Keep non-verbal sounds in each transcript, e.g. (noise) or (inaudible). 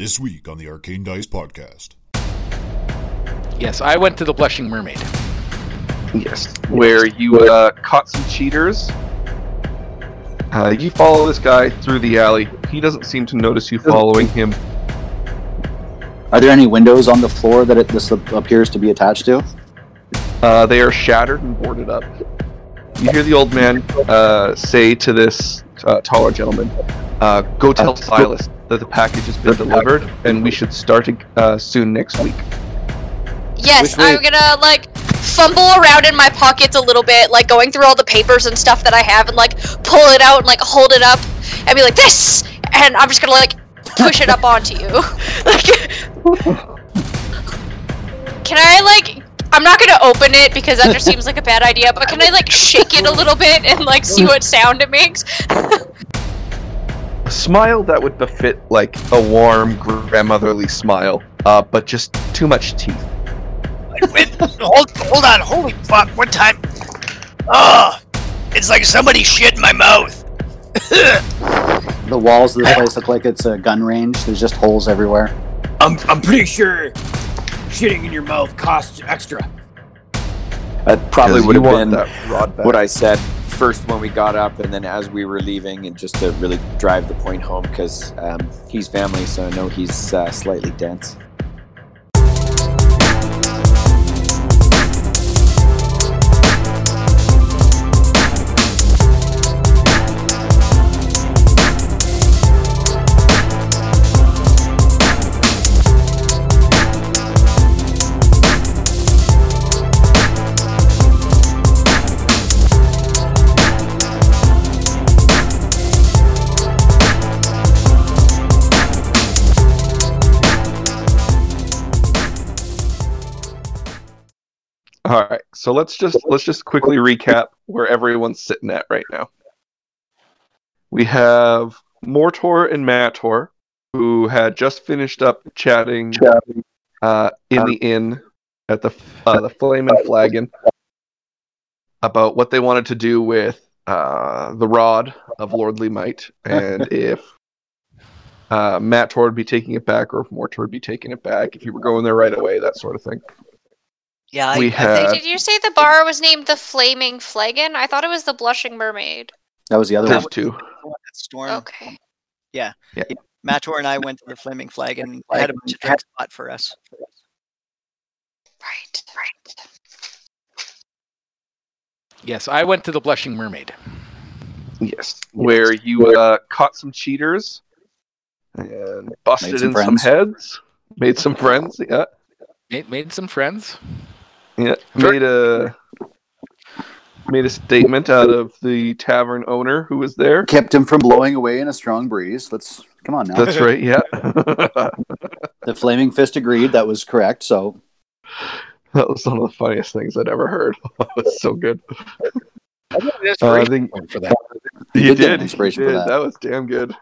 This week on the Arcane Dice podcast. Yes, I went to the Blushing Mermaid. Yes, where you uh, caught some cheaters. Uh, you follow this guy through the alley. He doesn't seem to notice you following him. Are there any windows on the floor that it, this appears to be attached to? Uh, they are shattered and boarded up. You hear the old man uh, say to this uh, taller gentleman, uh, "Go tell Silas that the package has been delivered, and we should start uh, soon next week." Yes, Which I'm gonna like fumble around in my pockets a little bit, like going through all the papers and stuff that I have, and like pull it out and like hold it up and be like this, and I'm just gonna like push it up (laughs) onto you. (laughs) like, can I like? I'm not gonna open it because that just seems like a bad idea. But can I like shake it a little bit and like see what sound it makes? (laughs) A smile that would befit like a warm grandmotherly smile, uh, but just too much teeth. Wait, hold, hold on, holy fuck, What time. Oh, it's like somebody shit in my mouth. (laughs) The walls of this place look like it's a gun range. There's just holes everywhere. I'm, I'm pretty sure shitting in your mouth costs extra. That probably would have been that rod back. what I said first when we got up, and then as we were leaving, and just to really drive the point home because um, he's family, so I know he's uh, slightly dense. All right, so let's just let's just quickly recap where everyone's sitting at right now. We have Mortor and MatTor, who had just finished up chatting uh, in the inn at the uh, the Flame and Flagon about what they wanted to do with uh, the rod of lordly might, and (laughs) if uh, MatTor would be taking it back, or if Mortor would be taking it back, if you were going there right away, that sort of thing. Yeah, I, we I think Did you say the bar was named the Flaming Flagon? I thought it was the Blushing Mermaid. That was the other there's one. two. that storm. Okay. Yeah. Yeah. MatTor and I went to the Flaming Flagon. and had a bunch of drinks bought for us. Right. Right. Yes, I went to the Blushing Mermaid. Yes, where you uh, caught some cheaters and busted some in some heads, made some friends. Yeah, Made, made some friends. Yeah. Made a made a statement out of the tavern owner who was there. Kept him from blowing away in a strong breeze. Let's come on now. That's right. Yeah, (laughs) The flaming fist agreed. That was correct. So that was one of the funniest things I'd ever heard. (laughs) that was so good. That's Uh, I great think for that. You you did did. inspiration you for that. That was damn good.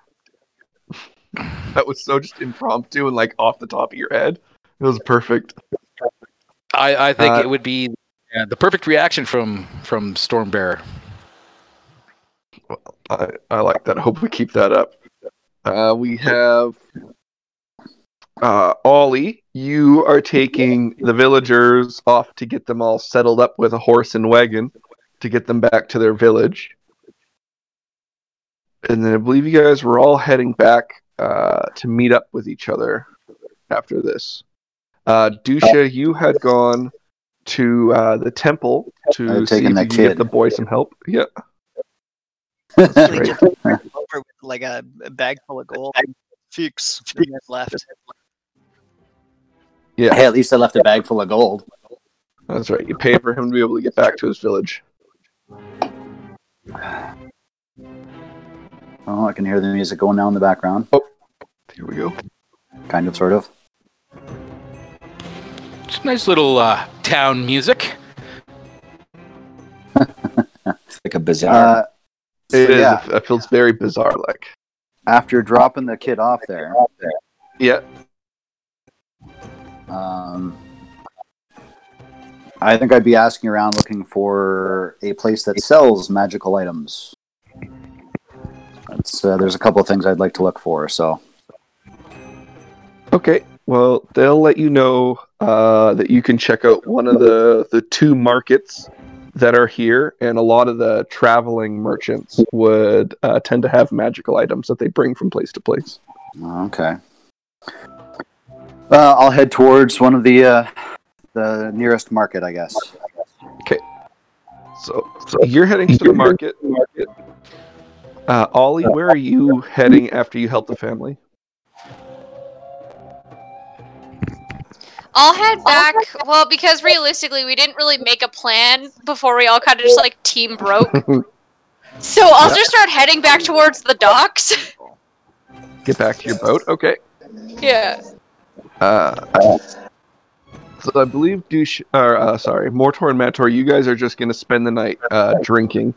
That was so just impromptu and like off the top of your head. It was perfect. I, I think Uh, it would be uh, the perfect reaction from from Stormbearer. I, I like that. I hope we keep that up. Uh, we have uh, Olly. You are taking the villagers off to get them all settled up with a horse and wagon to get them back to their village. And then I believe you guys were all heading back uh, to meet up with each other after this. Uh, Dusha, you had gone to uh, the temple to had see if you could get the boy some help. Yeah. (laughs) Just over with like a, a bag full of gold. Fuchs left. Yeah. hey, at least I left a bag full of gold. That's right. You pay for him to be able to get back to his village. Oh, I can hear the music going now in the background. Here we go. Kind of, sort of. It's nice little uh, town music. (laughs) It's like a bizarre. Uh, so, It is. yeah, It feels very bizarre. Like. after dropping the kid off there, Yeah. um, I think I'd be asking around looking for a place that sells magical items. That's, uh, there's a couple of things I'd like to look for. So Okay. Well, they'll let you know uh, that you can check out one of the the two markets that are here, and a lot of the traveling merchants would uh, tend to have magical items that they bring from place to place. Okay. Uh, I'll head towards one of the uh, the nearest market, I guess. Okay. So, so you're heading to the market. Market. (laughs) Uh, Olly, where are you heading after you help the family? I'll head back. Well, because realistically, we didn't really make a plan before we all kind of just like team broke. (laughs) So I'll just start heading back towards the docks. (laughs) Get back to your boat. Okay. yeah. Uh, so I believe douche or uh, sorry, Mortor and MatTor, you guys are just gonna spend the night uh, drinking.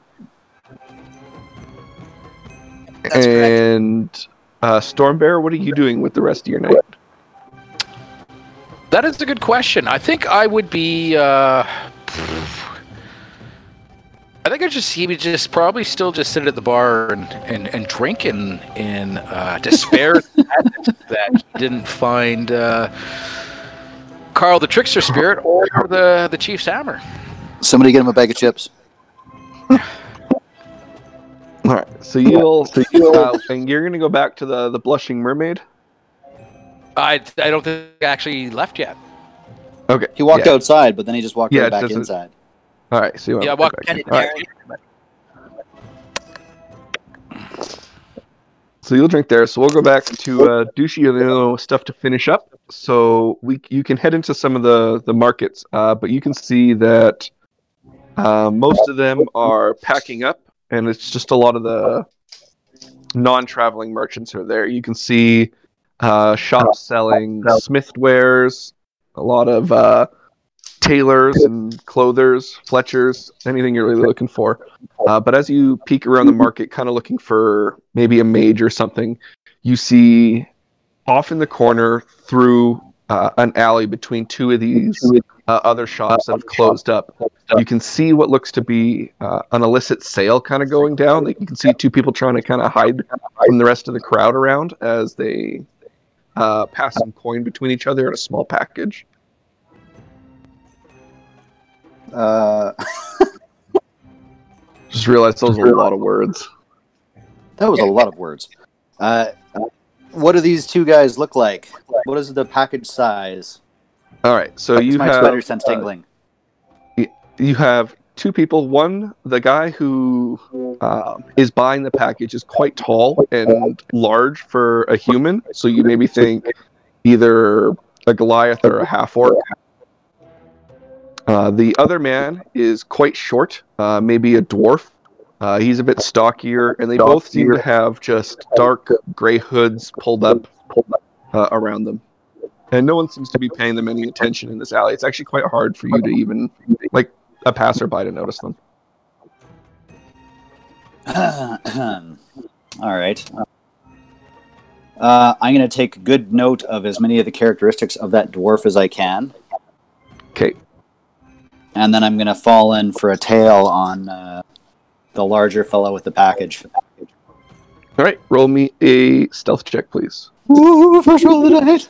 That's correct. and uh, Stormbear, what are you doing with the rest of your night? That is a good question. I think I would be. Uh, I think I just he would just probably still just sit at the bar and and, and drink in in uh, despair (laughs) that he didn't find uh, Carl the trickster spirit or the the chief's hammer. Somebody get him a bag of chips. All right, so you'll, so you'll uh, and you're gonna go back to the the blushing mermaid. I I don't think I actually left yet. Okay, He walked yeah. outside, but then he just walked Yeah, right back doesn't- inside. All right, so you want Yeah, to go walk- back Get in. it, All right. Darren. So you'll drink there. So we'll go back to uh, Dushi and stuff to finish up. So we you can head into some of the the markets, uh, but you can see that uh, most of them are packing up, and it's just a lot of the non-traveling merchants are there. You can see uh, shops selling Smith wares, a lot of uh, tailors and clothers, Fletchers, anything you're really looking for. Uh, but as you peek around the market, kind of looking for maybe a mage or something, you see off in the corner through uh, an alley between two of these uh, other shops that have closed up. You can see what looks to be uh, an illicit sale kind of going down. Like you can see two people trying to kind of hide from the rest of the crowd around as they uh, pass some coin between each other in a small package. Uh, (laughs) Just realized those were a lot of words. that was a lot of words. Uh, what do these two guys look like? What is the package size? All right, so Makes you my have spider sense uh, tingling. you have two people. One, the guy who uh, is buying the package is quite tall and large for a human, so you maybe think either a Goliath or a half orc. Uh, the other man is quite short, uh, maybe a dwarf. Uh, he's a bit stockier, and they both seem to have just dark gray hoods pulled up uh, around them. And no one seems to be paying them any attention in this alley. It's actually quite hard for you to even, like, a passerby to notice them. (clears throat) All right. Uh, I'm going to take good note of as many of the characteristics of that dwarf as I can, Okay, and then I'm going to fall in for a tail on uh, the larger fellow with the package. all right. Roll me a stealth check, please. Ooh, first roll of the night.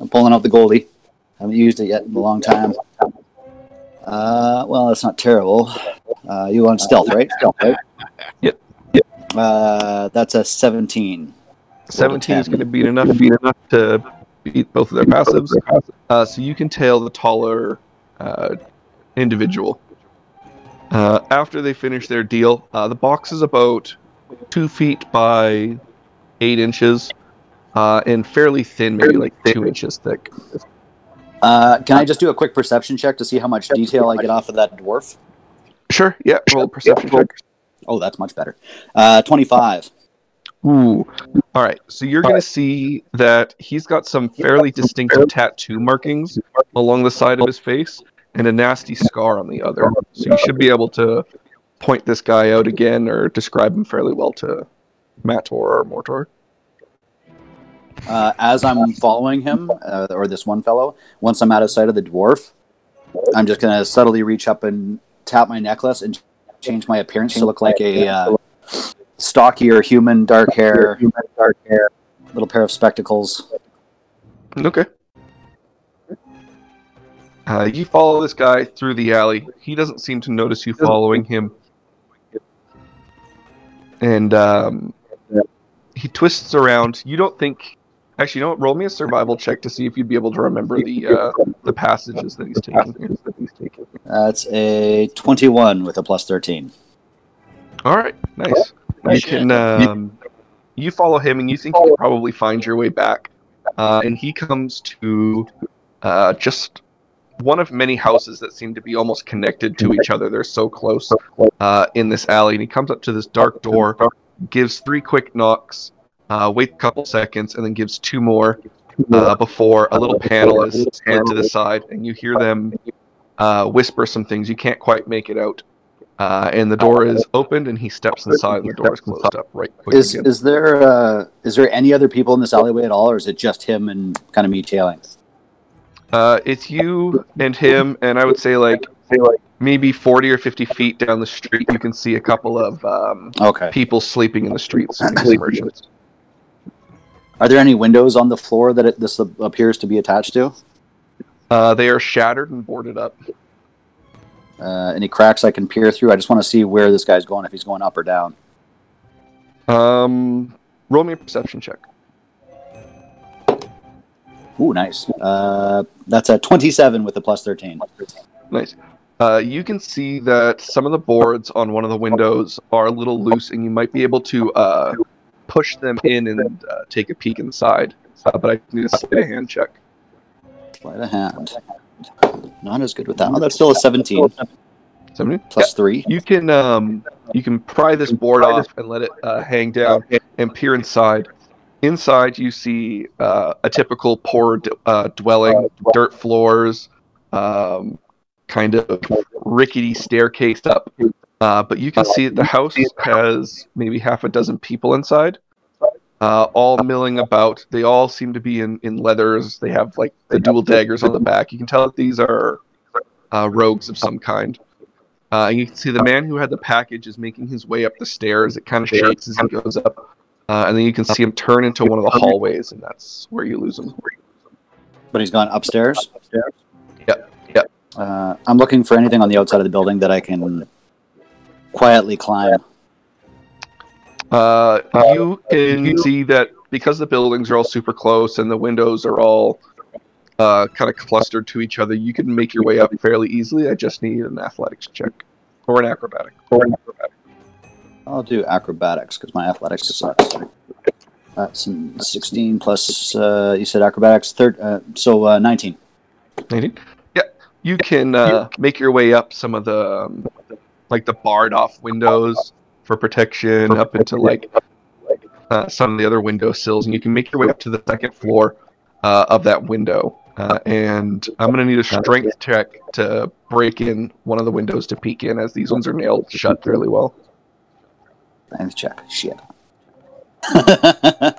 I'm pulling out the Goldie. Haven't used it yet in a long time. Uh, well, that's not terrible. Uh, you want stealth, right? Stealth, right? Yep. (laughs) yep. Uh, that's a 17. Seventeen is going to beat enough, beat enough to beat both of their passives. Uh, so you can tail the taller uh, individual. Uh, after they finish their deal, uh, the box is about two feet by eight inches, uh, and fairly thin, maybe like two inches thick. Uh, can I just do a quick perception check to see how much detail I get off of that dwarf? Sure. Yeah. Roll a perception check. Oh, that's much better. Uh, 25. Ooh. All right. So you're going to see that he's got some fairly distinctive tattoo markings along the side of his face and a nasty scar on the other. So you should be able to point this guy out again or describe him fairly well to MatTor or Mortor. Uh, as I'm following him, uh, or this one fellow, once I'm out of sight of the dwarf, I'm just to subtly reach up and tap my necklace and change my appearance to look like a uh, stockier human, dark hair, dark hair, little pair of spectacles. Okay. Uh, you follow this guy through the alley. He doesn't seem to notice you following him. And um, he twists around. You don't think. Actually, you know what? Roll me a survival check to see if you'd be able to remember the uh, the passages that he's taking. That's a 21 with a plus 13. All right, nice. You can um, you follow him, and you think you can probably find your way back. Uh, and he comes to uh, just one of many houses that seem to be almost connected to each other. They're so close uh, in this alley, and he comes up to this dark door, gives three quick knocks, uh, waits a couple seconds, and then gives two more uh, before a little panel is to the side, and you hear them uh, whisper some things. You can't quite make it out. Uh, and the door is opened, and he steps inside, and the door is closed up right quick Is again. is there uh, is there any other people in this alleyway at all, or is it just him and kind of me tailing? Uh, it's you and him, and I would say like maybe forty or fifty feet down the street, you can see a couple of um, Okay. people sleeping in the streets. (laughs) Are there any windows on the floor that it, this appears to be attached to? Uh, they are shattered and boarded up. Uh, any cracks I can peer through? I just want to see where this guy's going, if he's going up or down. Um, roll me a perception check. Ooh, nice. Uh, that's a 27 with a plus 13. Nice. Uh, you can see that some of the boards on one of the windows are a little loose, and you might be able to uh, push them in and uh, take a peek inside. Uh, but I need a sleight of hand check. Sleight of hand. Not as good with that. Oh, that's still a 17 Somebody? plus 3. You can um, you can pry this board off and let it uh, hang down and peer inside. Inside, you see uh, a typical poor d- uh, dwelling, dirt floors, um, kind of rickety staircase up. Uh, but you can see the house has maybe half a dozen people inside, uh, all milling about. They all seem to be in, in leathers. They have like the dual daggers on the back. You can tell that these are uh, rogues of some kind. Uh, and you can see the man who had the package is making his way up the stairs. It kind of shakes as he goes up. Uh, and then you can see him turn into one of the hallways, and that's where you lose him. But he's gone upstairs? Yep, yep. Uh, I'm looking for anything on the outside of the building that I can quietly climb. Uh, you can see that because the buildings are all super close and the windows are all uh, kind of clustered to each other, you can make your way up fairly easily. I just need an athletics check or an acrobatic. Or an acrobatic. I'll do acrobatics because my athletics sucks. That's 16 plus, uh, you said acrobatics, third, uh, so uh, 19. 19? Yeah, you can uh, make your way up some of the um, like the barred off windows for protection up into like uh, some of the other window sills, and you can make your way up to the second floor uh, of that window. Uh, and I'm gonna need a strength check to break in one of the windows to peek in, as these ones are nailed shut fairly well. Strength check. Shit. (laughs) uh,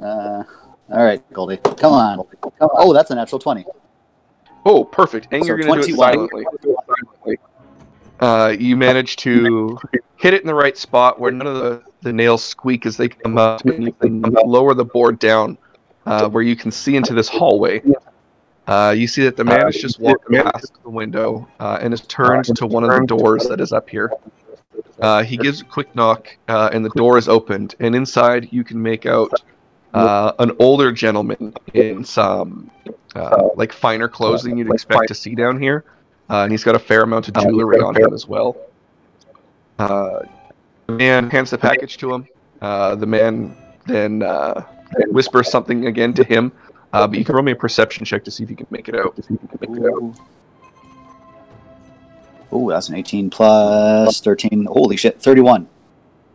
all right, Goldie. Come on. Come on. Oh, that's a natural 20. Oh, perfect! And So you're gonna do it 21. silently. Uh, you manage to hit it in the right spot where none of the, the nails squeak as they come up, and you can lower the board down uh, where you can see into this hallway. Uh, you see that the man is just walking past the window uh, and is turned to one of the doors that is up here. Uh, he gives a quick knock, and the door is opened. And inside, you can make out an older gentleman in some like finer clothes than you'd expect to see down here, uh, and he's got a fair amount of jewelry on him as well. Uh, the man hands the package to him. Uh, the man then uh, whispers something again to him, uh, but you can roll me a perception check to see if you can make it out. To see if you can make it out. Oh, that's an 18 plus 13. Holy shit, 31.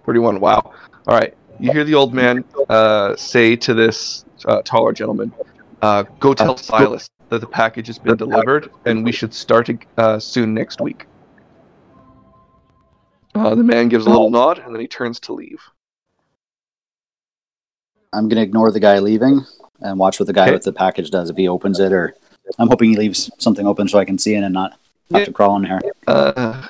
31. Wow. All right. You hear the old man uh, say to this uh, taller gentleman, uh, "Go tell Silas that the package has been delivered, and we should start uh, soon next week." Uh, the man gives a little nod, and then he turns to leave. I'm going to ignore the guy leaving and watch what the guy Okay. with the package does if he opens it or I'm hoping he leaves something open so I can see in and not have Yeah. to crawl in here. Uh,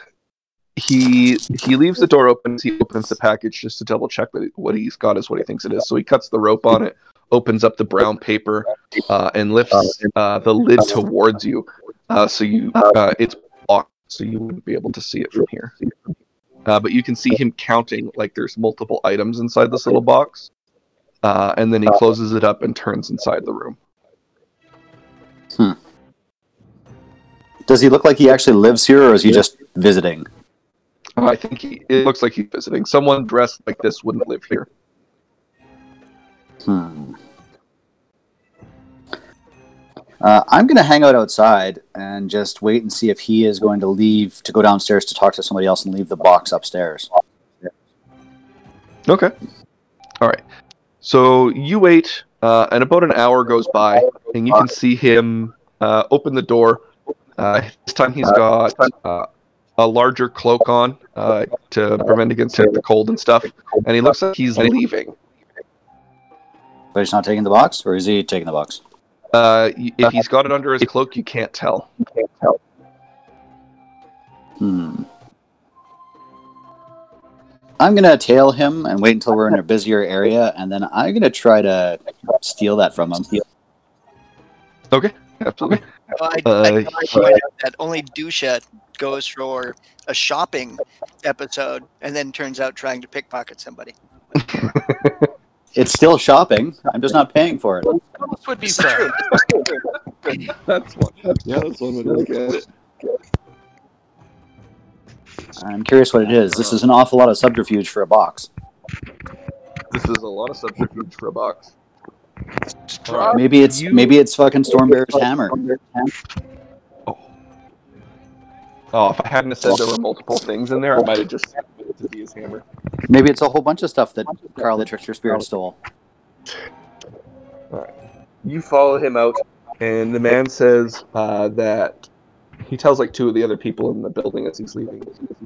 he he leaves the door open. He opens the package just to double check that what he's got is what he thinks it is. So he cuts the rope on it, opens up the brown paper uh, and lifts uh, the lid towards you. Uh, so you, uh, it's blocked, so you wouldn't be able to see it from here. Uh, but you can see him counting like there's multiple items inside this little box. Uh, and then he closes it up and turns inside the room. Hmm. Does he look like he actually lives here, or is he just visiting? I think he, it looks like he's visiting. Someone dressed like this wouldn't live here. Hmm. Uh, I'm going to hang out outside and just wait and see if he is going to leave to go downstairs to talk to somebody else and leave the box upstairs. Okay. All right. So you wait, uh, and about an hour goes by, and you can see him uh, open the door. Uh, this time he's got uh, a larger cloak on uh, to prevent against the cold and stuff, and he looks like he's leaving. But he's not taking the box, or is he taking the box? Uh, if he's got it under his cloak, you can't tell. you can't tell. Hmm. I'm gonna tail him and wait until we're in a busier area, and then I'm gonna try to steal that from him. Okay, absolutely. Well, I, Uh, I, I point out that only Dusha goes for a shopping episode and then turns out trying to pickpocket somebody. (laughs) It's still shopping. I'm just not paying for it. This would be fair. true. That's one. Yeah, that's one way to look at it. I'm curious what it is. This is an awful lot of subterfuge for a box. This is a lot of subterfuge for a box. Drop- Maybe it's you- maybe it's fucking Stormbear's hammer. Oh, if I hadn't said there were multiple things in there, I might have just said it to be his hammer. Maybe it's a whole bunch of stuff that Carl the Trickster Spirit stole. You follow him out, and the man says uh, that he tells like two of the other people in the building as he's leaving.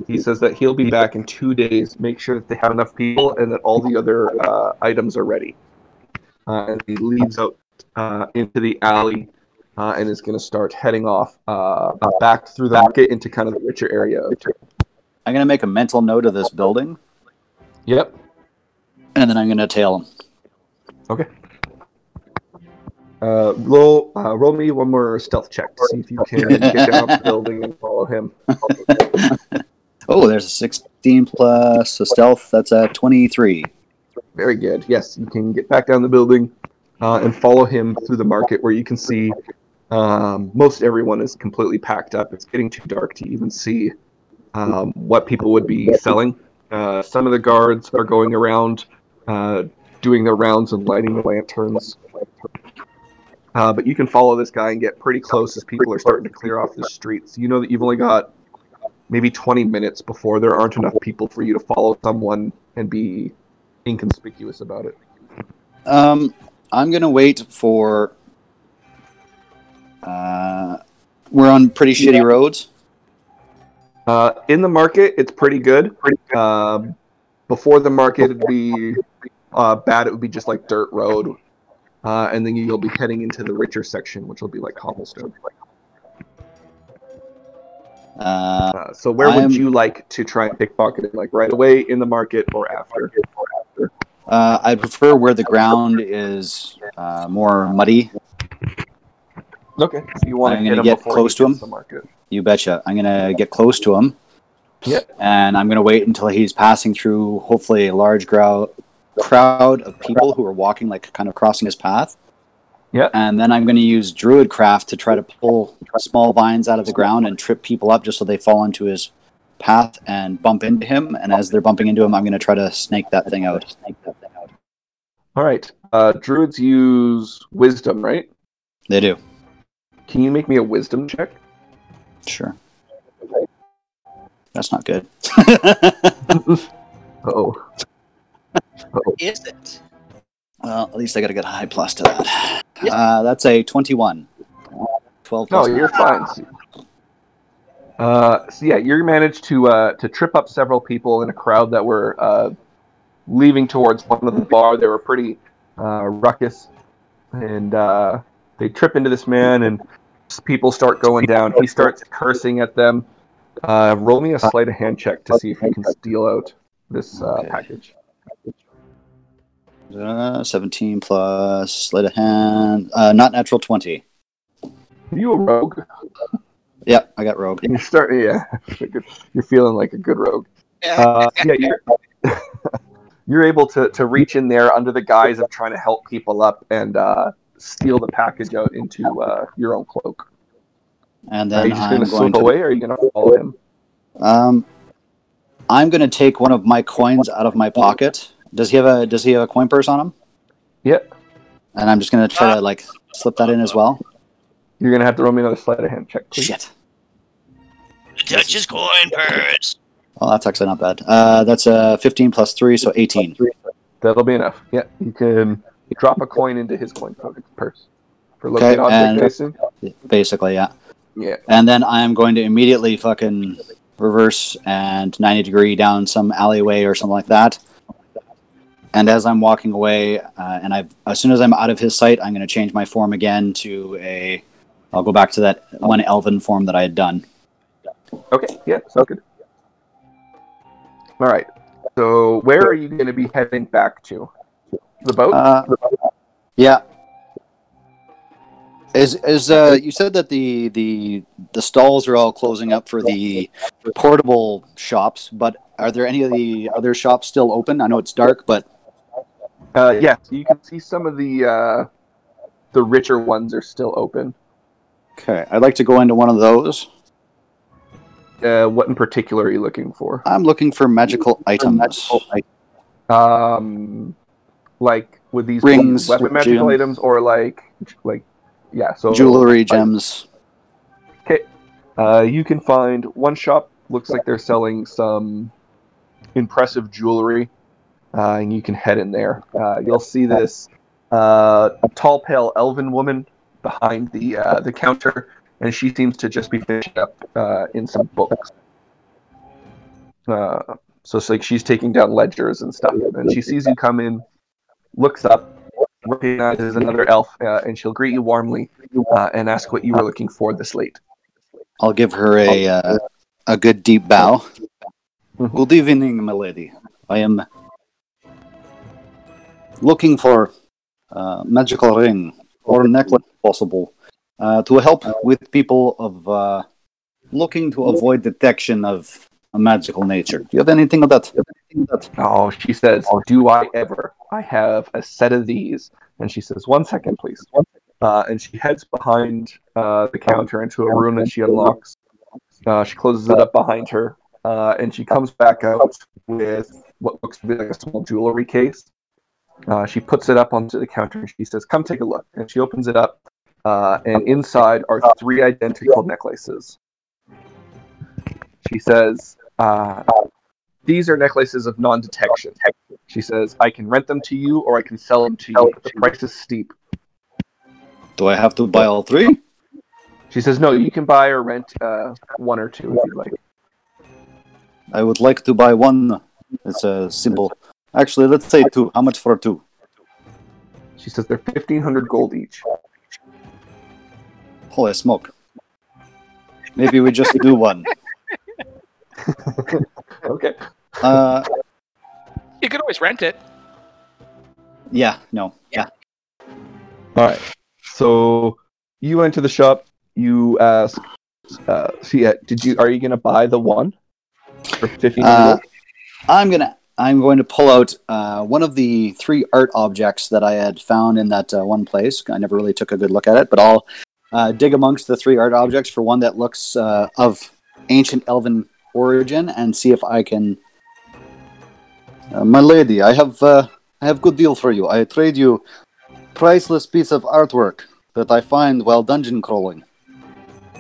He says that he'll be back in two days. Make sure that they have enough people and that all the other uh, items are ready. Uh, and he leads out uh, into the alley uh, and is going to start heading off uh, back through the market into kind of the richer area. I'm gonna make a mental note of this building, Yep. and then I'm gonna tail him. Okay. Uh, roll, uh, roll me one more stealth check to see if you can (laughs) get down the building and follow him. (laughs) Oh, there's a 16 plus a stealth. That's a 23. Very good. Yes, you can get back down the building uh, and follow him through the market where you can see um, most everyone is completely packed up. It's getting too dark to even see um, what people would be selling. Uh, some of the guards are going around uh, doing their rounds and lighting the lanterns. Uh, but you can follow this guy and get pretty close as people are starting to clear off the streets. You know that you've only got maybe 20 minutes before there aren't enough people for you to follow someone and be inconspicuous about it. Um, I'm gonna wait for. Uh, we're on pretty shitty roads. Uh, in the market, it's pretty good. Um, before the market, it'd be uh, bad. It would be just like dirt road, uh, and then you'll be heading into the richer section, which will be like cobblestone. Uh, Uh, so, where I'm- would you like to try and pickpocket it? Like right away in the market or after? uh, I prefer where the ground is uh, more muddy. Okay. So you want I'm to him get close to him. The. You betcha. I'm gonna get close to him. Yep. And I'm gonna wait until he's passing through, hopefully, a large grou- crowd of people who are walking, like kind of crossing his path. Yeah. And then I'm going to use Druidcraft to try to pull small vines out of the ground and trip people up just so they fall into his path and bump into him. And as they're bumping into him, I'm going to try to snake that thing out. All right. Uh, druids use wisdom, right? They do. Can you make me a wisdom check? Sure. That's not good. (laughs) Oh. Is it? well, at least I got to get a high plus to that. Uh, that's a 21. 12 No, you're fine. Uh, so yeah, you managed to uh, to trip up several people in a crowd that were uh, leaving towards one of the bar. They were pretty uh, ruckus, and uh, they trip into this man, and s- people start going down. He starts cursing at them. Uh, roll me a sleight of hand check to see if you can steal out this uh, Okay. package. Uh, 17 plus sleight of hand. Uh, not natural 20. Are you a rogue? Yeah, I got rogue. You start, yeah. (laughs) You're feeling like a good rogue. Uh, yeah, you're, (laughs) you're able to, to reach in there under the guise of trying to help people up and uh, steal the package out into uh, your own cloak. And then Are you just I'm going to going slip to. away, or are you going to follow him? Um, I'm going to take one of my coins out of my pocket. Does he have a Does he have a coin purse on him? Yep. And I'm just going to try to like slip that in as well. You're going to have to roll me another sleight of hand check. Please. Shit. Touch his coin purse. Well, that's actually not bad. Uh, that's a 15 plus three, so 18. That'll be enough. Yeah, you can drop a coin into his coin purse for Okay, looking object, and-. Basically, yeah. Yeah. And then I am going to immediately fucking reverse and 90 degree down some alleyway or something like that. And as I'm walking away, uh, and I've as soon as I'm out of his sight, I'm going to change my form again to a. I'll go back to that one elven form that I had done. Okay. Yeah. Sounds good. All right. So where are you going to be heading back to? The boat. Uh, yeah. Is is uh you said that the the the stalls are all closing up for the portable shops, but are there any of the other shops still open? I know it's dark, but Uh, yes, you can see some of the uh, the richer ones are still open. okay, I'd like to go into one of those. Uh, what in particular are you looking for? I'm looking for magical items. Um, like with these Rings, weapon magical gem- items, or like like yeah, so Jewelry, gems. Okay, uh, you can find one shop. Looks like they're selling some impressive jewelry, uh, and you can head in there. Uh, you'll see this uh, tall, pale elven woman behind the uh, the counter, and she seems to just be finishing up uh, in some books. Uh, so it's like she's taking down ledgers and stuff, and she sees you come in, looks up, recognizes another elf, uh, and she'll greet you warmly uh, and ask what you were looking for this late. I'll give her a uh, a good deep bow. Mhm. Good evening, my lady. I am looking for a magical ring or necklace, if possible, uh, to help with people of uh, looking to avoid detection of a magical nature. Do you have anything of that? Oh, she says, Oh, "Do I ever? I have a set of these." And she says, "One second, please." Uh, and she heads behind uh, the counter into a room that she unlocks. Uh, she closes it up behind her, uh, and she comes back out with what looks to be like a small jewelry case. Uh, she puts it up onto the counter and she says, "Come take a look." And she opens it up, uh, and inside are three identical necklaces. She says, uh, "These are necklaces of non-detection." She says, "I can rent them to you, or I can sell them to you. The price is steep." Do I have to buy all three? She says, "No, you can buy or rent uh, one or two if you'd like." I would like to buy one. It's a simple. Actually, let's say two. How much for two? She says they're fifteen hundred gold each. Holy smoke. Maybe we just do one. (laughs) Okay. Uh, You could always rent it. yeah, no. Yeah. All right. So you went to the shop. You ask, uh, "See, uh, did you? Are you going to buy the one for fifteen hundred Uh. I'm gonna I'm going to pull out uh, one of the three art objects that I had found in that uh, one place. I never really took a good look at it, but I'll uh, dig amongst the three art objects for one that looks uh, of ancient elven origin and see if I can. Uh, my lady, I have uh, I have good deal for you. I trade you priceless piece of artwork that I find while dungeon crawling.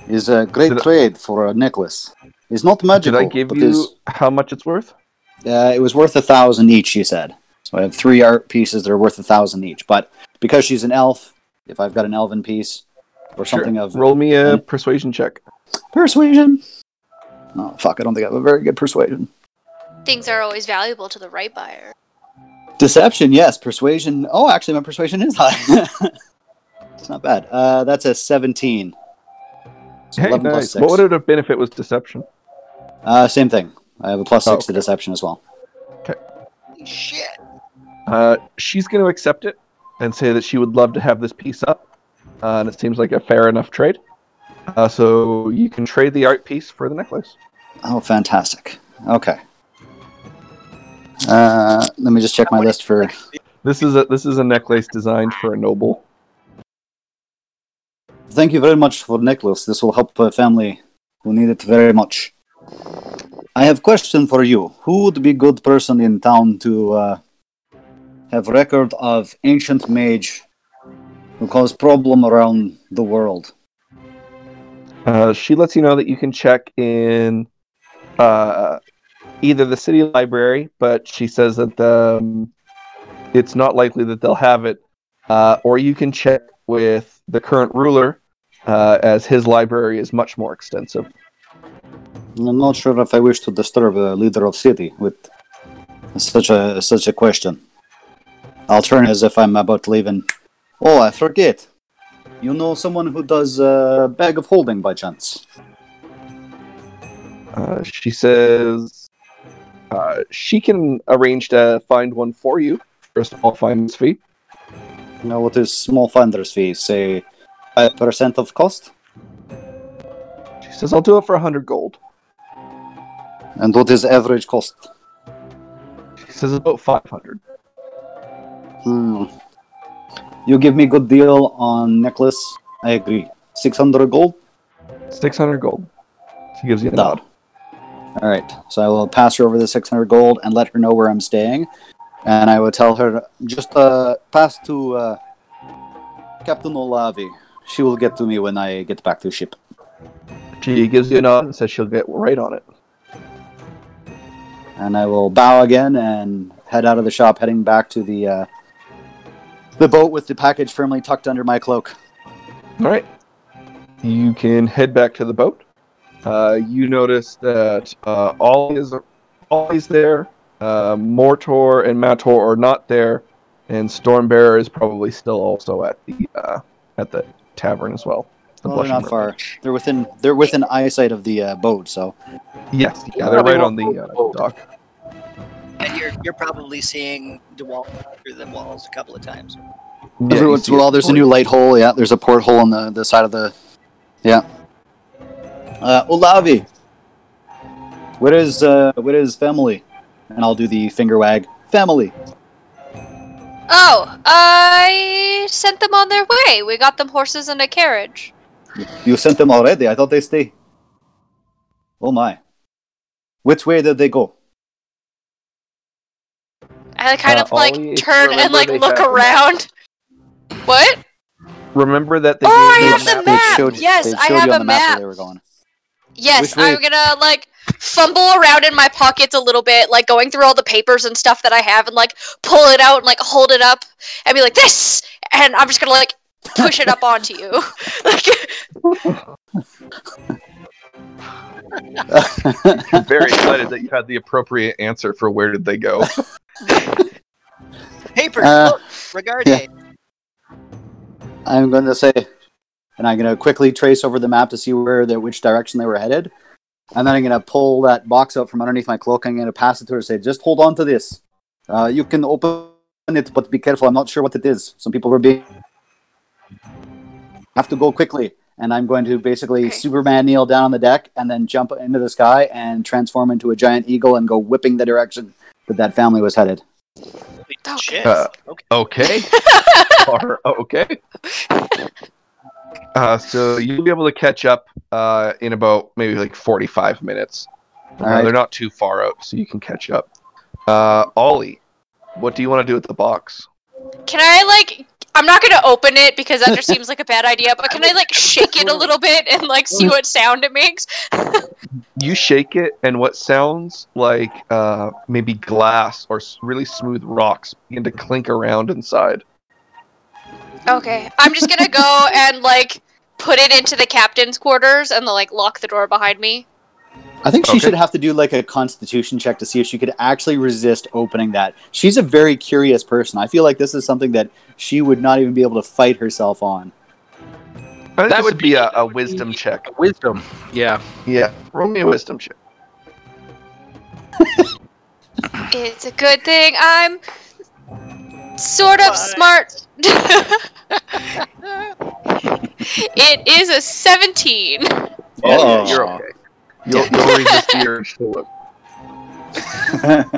Is a great Did I- trade for a necklace. It's not Did magical. I give you is- how much it's worth? uh, it was worth a thousand each, she said. So I have three art pieces that are worth a thousand each. But because she's an elf, if I've got an elven piece or something of Roll me a persuasion check. persuasion. Oh fuck! I don't think I have a very good persuasion. Things are always valuable to the right buyer. Deception, yes. Persuasion. Oh, actually, my persuasion is high. (laughs) it's not bad. Uh, that's a seventeen. So Hey, 11 nice. six. What would it have been if it was deception? Uh, same thing. I have a plus Oh, six to okay. deception as well. Okay. Shit. Uh, she's going to accept it and say that she would love to have this piece up, uh, and it seems like a fair enough trade. Uh, so you can trade the art piece for the necklace. Oh, fantastic. Okay. Uh, let me just check my list for. This is a this is a necklace designed for a noble. Thank you very much for necklace. This will help a family who need it very much. I have question for you. Who would be good person in town to uh, have record of ancient mage who caused problem around the world? Uh, she lets you know that you can check in uh, either the city library, but she says that the, um, it's not likely that they'll have it, uh, or you can check with the current ruler, uh, as his library is much more extensive. I'm not sure if I wish to disturb the leader of city with such a such a question. I'll turn as if I'm about to leave and oh, I forget. You know someone who does uh, bag of holding by chance? Uh, she says uh, she can arrange to find one for you for a small finder's fee. Now, what is small finder's fee? Say five percent of cost. She says, "I'll do it for a hundred gold." And what is average cost? She says about five hundred. Hmm. You give me good deal on necklace. I agree. Six hundred gold. Six hundred gold. She gives you a No. nod. All right. So I will pass her over the 600 gold and let her know where I'm staying. And I will tell her just uh, pass to uh, Captain Olavi. She will get to me when I get back to the ship. She gives you a nod and says she'll get right on it. And I will bow again and head out of the shop, heading back to the uh, the boat with the package firmly tucked under my cloak. All right. You can head back to the boat. Uh, you notice that uh, Olly is Olly's there. Uh, Mortor and MatTor are not there, and Stormbearer is probably still also at the uh, at the tavern as well. The Well, they're not River. far. They're within they're within eyesight of the uh, boat. So Yes, yeah, they're right on the uh, dock. And you're you're probably seeing the wall through the walls a couple of times. Yeah, every once in a while, it. there's a new light hole. Yeah, there's a porthole on the, the side of the. Yeah. Uh, Olavi, where is uh, where is family? And I'll do the finger wag. Family. Oh, I sent them on their way. We got them horses and a carriage. You sent them already. I thought they stay. Oh my. Which way did they go? I kind Uh, of like turn and like look had around. What? Remember that they Oh, I gave have you the a map. map. showed, Yes, they I have you on a the map, where map. They were going. Yes, I'm gonna like fumble around in my pockets a little bit, like going through all the papers and stuff that I have, and like pull it out and like hold it up and be like this, and I'm just gonna like push it up onto you. (laughs) like, I'm very excited that you had the appropriate answer for where did they go. (laughs) Papers, Uh, look, Regarde. I'm going to say, and I'm going to quickly trace over the map to see where they, which direction they were headed. And then I'm going to pull that box out from underneath my cloak. I'm going to pass it to her and say, just hold on to this. Uh, you can open it, but be careful. I'm not sure what it is. Some people were being. Have to go quickly. And I'm going to basically Okay. Superman kneel down on the deck and then jump into the sky and transform into a giant eagle and go whipping the direction that that family was headed. Oh, Shit. Uh, okay. Okay. (laughs) Or- okay. (laughs) Uh, so you'll be able to catch up uh, in about maybe like 45 minutes. Uh, All right. They're not too far out, so you can catch up. Uh, Olly, what do you want to do with the box? can I like? I'm not gonna open it because that just seems like a bad idea. But can I like shake it a little bit and like see what sound it makes? (laughs) You shake it, and what sounds like uh, maybe glass or really smooth rocks begin to clink around inside. Okay, I'm just gonna go (laughs) and like put it into the captain's quarters and like lock the door behind me. I think she Okay. should have to do like a constitution check to see if she could actually resist opening that. She's a very curious person. I feel like this is something that she would not even be able to fight herself on. I That would would be be- a, a wisdom check. A Wisdom. Yeah. Yeah, roll me a wisdom check. (laughs) It's a good thing I'm Sort of smart. 17. Oh. you're okay. You'll, you'll resist the urge to look.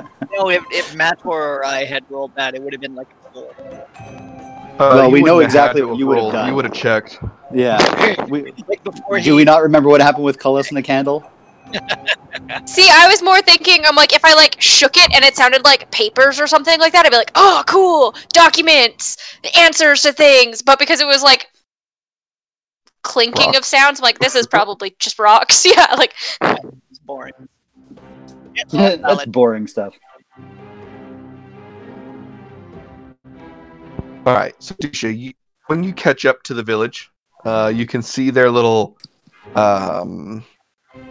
(laughs) No, if, if Matt or I had rolled that, it would have been like a four. Uh, Well, we know wouldn't have had exactly what you would have done. You would have checked. yeah. (laughs) We, Like do he, we not remember what happened with Cullis and the candle? (laughs) See, I was more thinking, I'm like, if I like shook it and it sounded like papers or something like that, I'd be like, oh, cool, documents, answers to things. But because it was like clinking of sounds, I'm like, this is probably just rocks. (laughs) Yeah, like, It's boring. It's (laughs) That's boring stuff. All right, so Dusha, you, when you catch up to the village, uh, you can see their little, um,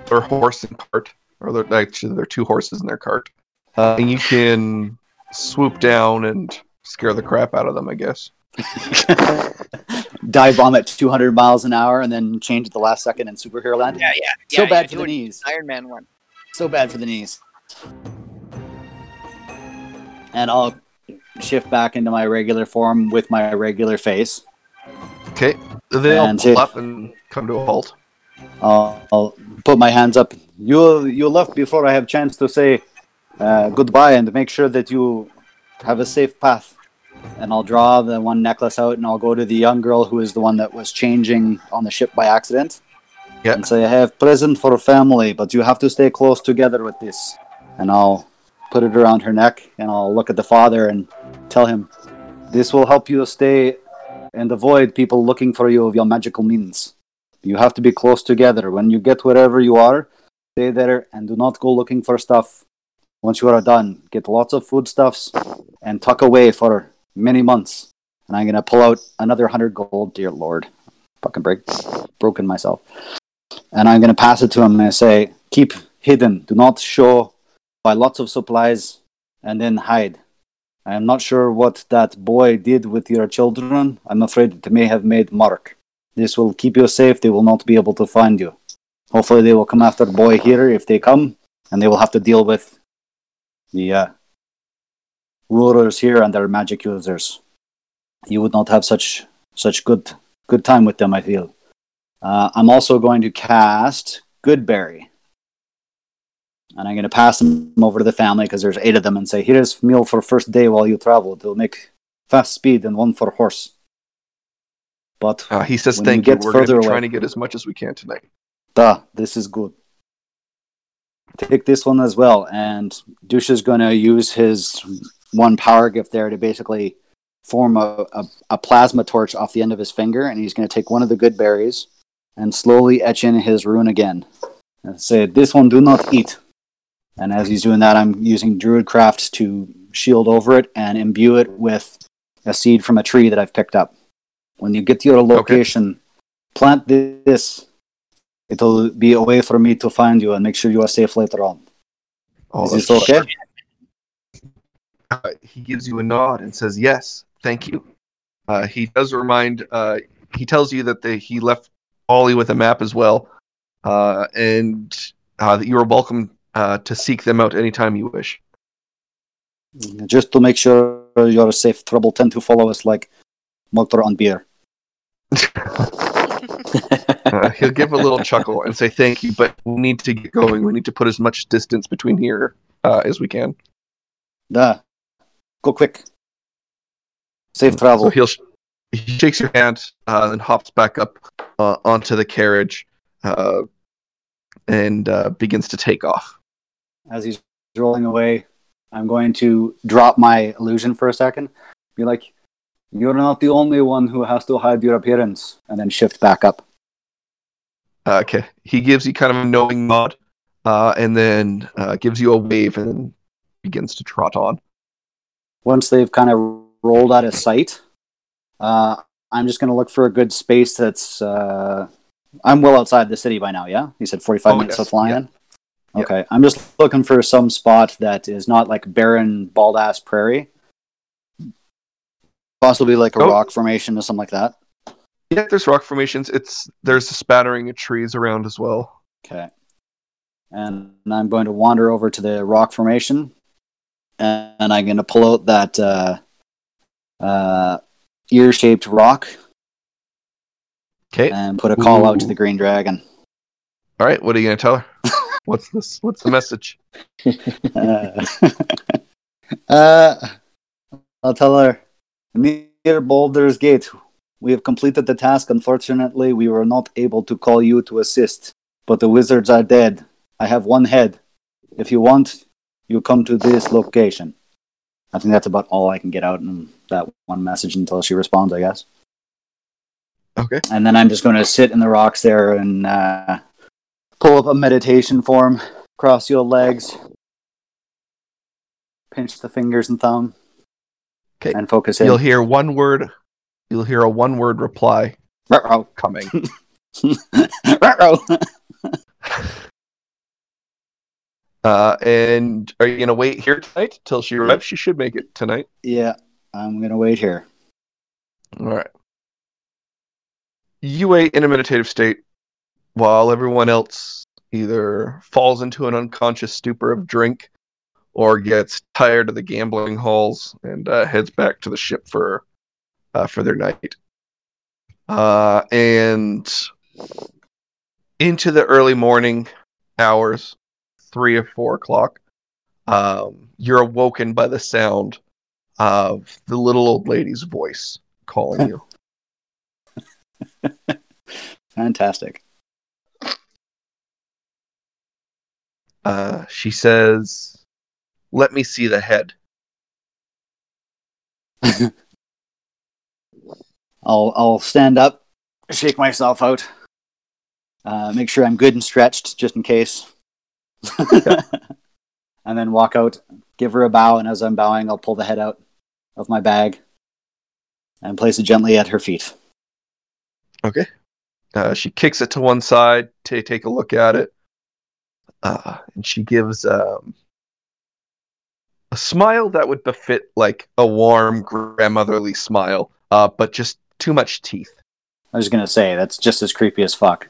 their horse and cart, or their, actually their two horses in their cart, uh, and you can swoop down and scare the crap out of them, I guess. (laughs) Dive bomb at 200 miles an hour and then change at the last second in superhero land. Yeah, yeah. so yeah, bad yeah, for the knees. Iron Man one. So bad for the knees. And I'll shift back into my regular form with my regular face. Okay, they'll And pull up and come to a halt. I'll, I'll put my hands up. You you left before I have chance to say uh, goodbye and make sure that you have a safe path. And I'll draw the one necklace out and I'll go to the young girl who is the one that was changing on the ship by accident. Yeah. And say, I have present for family, but you have to stay close together with this. And I'll put it around her neck and I'll look at the father and tell him, This will help you stay and avoid people looking for you of your magical means. You have to be close together. When you get wherever you are, stay there and do not go looking for stuff. Once you are done, get lots of foodstuffs and tuck away for many months. And I'm gonna pull out another hundred gold, dear lord. Fucking break broken myself. And I'm gonna pass it to him and say, keep hidden. Do not show buy lots of supplies and then hide. I am not sure what that boy did with your children. I'm afraid it may have made mark. This will keep you safe. They will not be able to find you. Hopefully, they will come after the boy here if they come, and they will have to deal with the uh, rulers here and their magic users. You would not have such such good good time with them. I feel. Uh, I'm also going to cast Goodberry, and I'm going to pass them over to the family because there's eight of them, and say, "Here's meal for first day while you travel. It'll make fast speed and one for horse." But Uh, he says, "Thank you. get We're going to further away- trying to get as much as we can tonight." Duh, this is good. Take this one as well, and Dusha is going to use his one power gift there to basically form a, a, a plasma torch off the end of his finger, and he's going to take one of the good berries and slowly etch in his rune again. And say, This one do not eat. And as he's doing that, I'm using Druidcraft to shield over it and imbue it with a seed from a tree that I've picked up. When you get to your location, plant this It'll be a way for me to find you and make sure you are safe later on. Oh, Is this okay? Uh, he gives you a nod and says, "Yes, thank you." Uh, he does remind. Uh, he tells you that the, he left Olly with a map as well, uh, and uh, that you are welcome uh, to seek them out anytime you wish. Just to make sure you're safe, trouble tend to follow us like MorTor on beer. (laughs) (laughs) Uh, he'll give a little chuckle and say, "Thank you, but we need to get going. We need to put as much distance between here uh, as we can." Duh. Go quick. Safe So travel. he'll sh- he shakes your hand uh, and hops back up uh, onto the carriage uh, and uh, begins to take off. As he's rolling away, I'm going to drop my illusion for a second. Be like, you're not the only one who has to hide your appearance. And then shift back up. Uh, okay, he gives you kind of a knowing nod, uh, and then uh, gives you a wave, and begins to trot on. Once they've kind of rolled out of sight, uh, I'm just going to look for a good space that's. Uh, I'm well outside the city by now, yeah? You said 45 Oh, minutes yes, of flying? yeah. Yeah. Okay. I'm just looking for some spot that is not like barren, bald ass prairie. Possibly like a Oh. rock formation or something like that. Yeah, there's rock formations. It's there's a spattering of trees around as well. Okay. And I'm going to wander over to the rock formation, and I'm going to pull out that uh, uh, ear-shaped rock Okay. and put a call out to the green dragon. All right. What are you gonna tell her? (laughs) What's this? What's the message? (laughs) uh, uh, I'll tell her near Baldur's Gate. We have completed the task. Unfortunately, we were not able to call you to assist, but the wizards are dead. I have one head. If you want, you come to this location. I think that's about all I can get out in that one message until she responds, I guess. Okay. And then I'm just going to sit in the rocks there and uh, pull up a meditation form, cross your legs, pinch the fingers and thumb, okay. and focus in. You'll hear one word. You'll hear a one-word reply Ruh-roh. coming. (laughs) Ruh-roh. (laughs) (laughs) Uh, and are you gonna wait here tonight till she arrives? She should make it tonight. yeah, I'm going to wait here. All right. You wait in a meditative state while everyone else either falls into an unconscious stupor of drink or gets tired of the gambling halls and uh, heads back to the ship for uh, for their night. Uh, and into the early morning hours, three or four o'clock, um, you're awoken by the sound of the little old lady's voice calling you. (laughs) Fantastic. Uh, she says, "Let me see the head." (laughs) I'll I'll stand up, shake myself out, uh, make sure I'm good and stretched just in case, (laughs) and then walk out, give her a bow, and as I'm bowing, I'll pull the head out of my bag and place it gently at her feet. Okay. Uh, she kicks it to one side to take a look at it, uh, and she gives um, a smile that would befit like a warm grandmotherly smile, uh, but just too much teeth. I was gonna say that's just as creepy as fuck.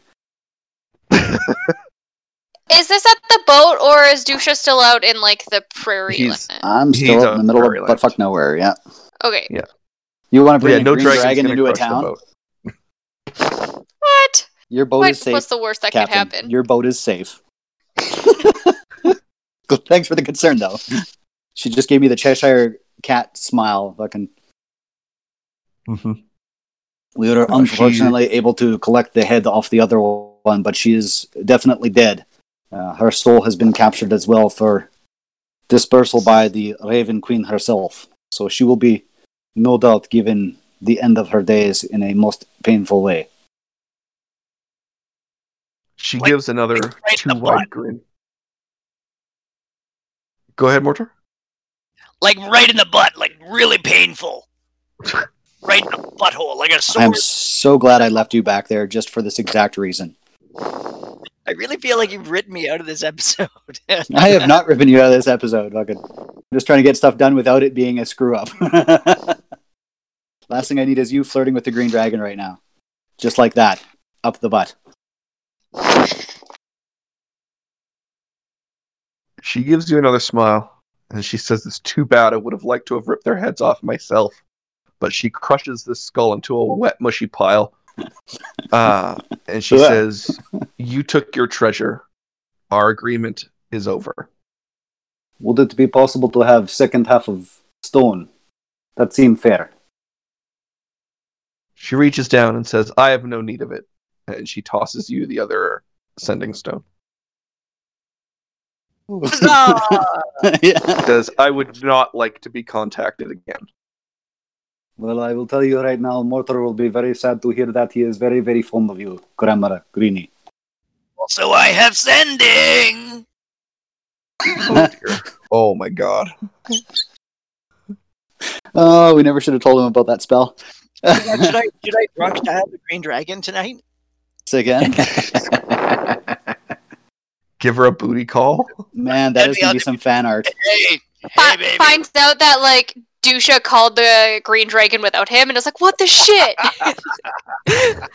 (laughs) Is this at the boat or is Dusha still out in like the prairie He's- land? I'm He's still in the middle of prairie butt fuck nowhere. Yeah, Okay. Yeah. You want to bring yeah, a no green dragon into a the town? boat. What? Your boat What? is safe. What's the worst that Captain. could happen? Your boat is safe. (laughs) Thanks for the concern, though. She just gave me the Cheshire cat smile. Fucking. Mhm. We were she- unfortunately able to collect the head off the other one, but she is definitely dead. Uh, her soul has been captured as well for dispersal by the Raven Queen herself. So she will be, no doubt, given the end of her days in a most painful way. She Like, gives another right in too wide butt. grin. Go ahead, MorTor. Like right in the butt, like really painful. (laughs) right in the butthole, like a I'm sword. I'm so glad I left you back there just for this exact reason. I really feel like you've written me out of this episode. (laughs) I have not written you out of this episode. Fucking, I'm just trying to get stuff done without it being a screw up. (laughs) Last thing I need is you flirting with the green dragon right now, just like that, up the butt. She gives you another smile, and she says, "It's too bad. I would have liked to have ripped their heads off myself." But she crushes this skull into a wet, mushy pile, uh, and she (laughs) Yeah. says, "You took your treasure. Our agreement is over." Would it be possible to have second half of stone? That seemed fair. She reaches down and says, "I have no need of it," and she tosses you the other sending stone. (laughs) Huzzah! (laughs) yeah. Says, "I would not like to be contacted again." Well, I will tell you right now, MorTor will be very sad to hear that he is very, very fond of you, Grandma Greeny. also, I have sending. (laughs) Oh dear. oh my god. Oh, we never should have told him about that spell. should I should I drunk to have the green dragon tonight? (laughs) Say again? (laughs) Give her a booty call. Man, that That'd is going to be awesome. some fan art. Hey, hey, Fi- baby. finds out that like Dusha called the green dragon without him, and it's like, what the shit? (laughs)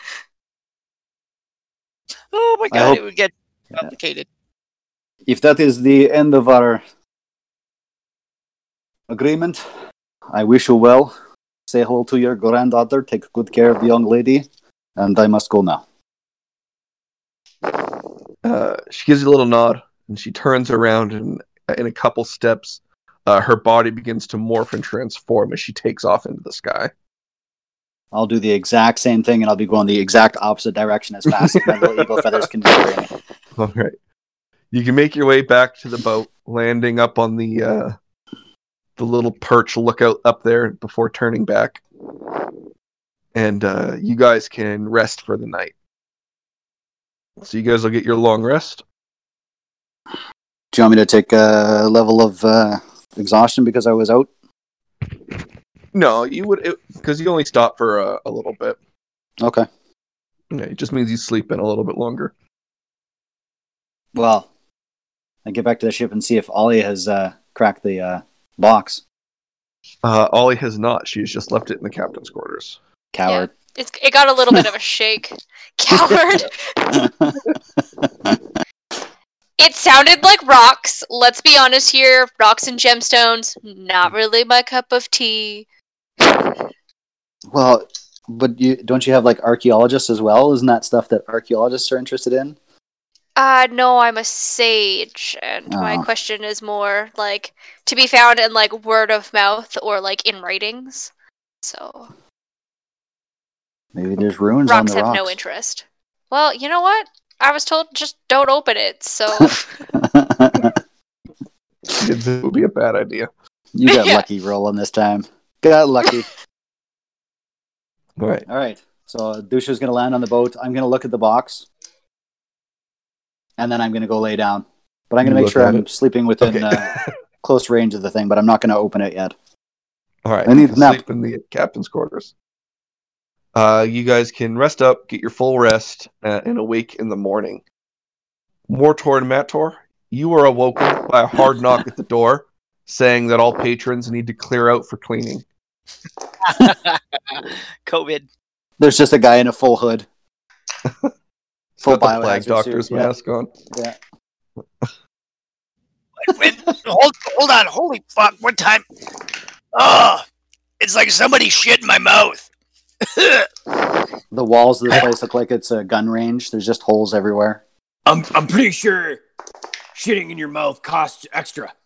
Oh my god, hope- it would get complicated. If that is the end of our agreement, I wish you well. say hello to your granddaughter, take good care of the young lady, and I must go now. Uh, she gives you a little nod and she turns around and in a couple steps, uh, her body begins to morph and transform as she takes off into the sky. I'll do the exact same thing, and I'll be going the exact opposite direction as fast as my little eagle feathers can carry me. (laughs) All right. You can make your way back to the boat, landing up on the uh, the little perch lookout up there before turning back. And uh, you guys can rest for the night. So you guys will get your long rest. Do you want me to take a level of uh, exhaustion because I was out? No, you would because you only stop for a, a little bit. Okay. Yeah, it just means you sleep in a little bit longer. Well, I get back to the ship and see if Olly has uh, cracked the uh, box. Uh, Olly has not. She's just left it in the captain's quarters. Coward. It's, it got a little bit of a shake. (laughs) Coward. (laughs) It sounded like rocks. Let's be honest here. Rocks and gemstones, not really my cup of tea. well, but you don't you have like archaeologists as well? Isn't that stuff that archaeologists are interested in? Uh no, I'm a sage, and my Oh. question is more like to be found in like word of mouth or like in writings. So Maybe there's ruins rocks on the have rocks. no interest. Well, you know what? I was told just don't open it. So (laughs) It would be a bad idea. you got (laughs) Yeah. lucky rolling this time. Got lucky. (laughs) All right. All right. So Dusha's gonna land on the boat. I'm gonna look at the box, and then I'm gonna go lay down. But I'm gonna make sure I'm it. sleeping within Okay. uh, close range of the thing. But I'm not gonna open it yet. All right. I need you can a nap. sleep in the captain's quarters. Uh, you guys can rest up, get your full rest, uh, and awake in the morning. MorTor and MatTor, you are awoken by a hard knock at the door, saying that all patrons need to clear out for cleaning. (laughs) COVID. There's just a guy in a full hood. (laughs) Full got the plague biohazard doctor's suit, yeah. mask on. Yeah. Wait, hold, hold on. Holy fuck. What time? Oh, it's like somebody shit in my mouth. The walls of this place look like it's a gun range. There's just holes everywhere. I'm I'm pretty sure shitting in your mouth costs extra. (laughs)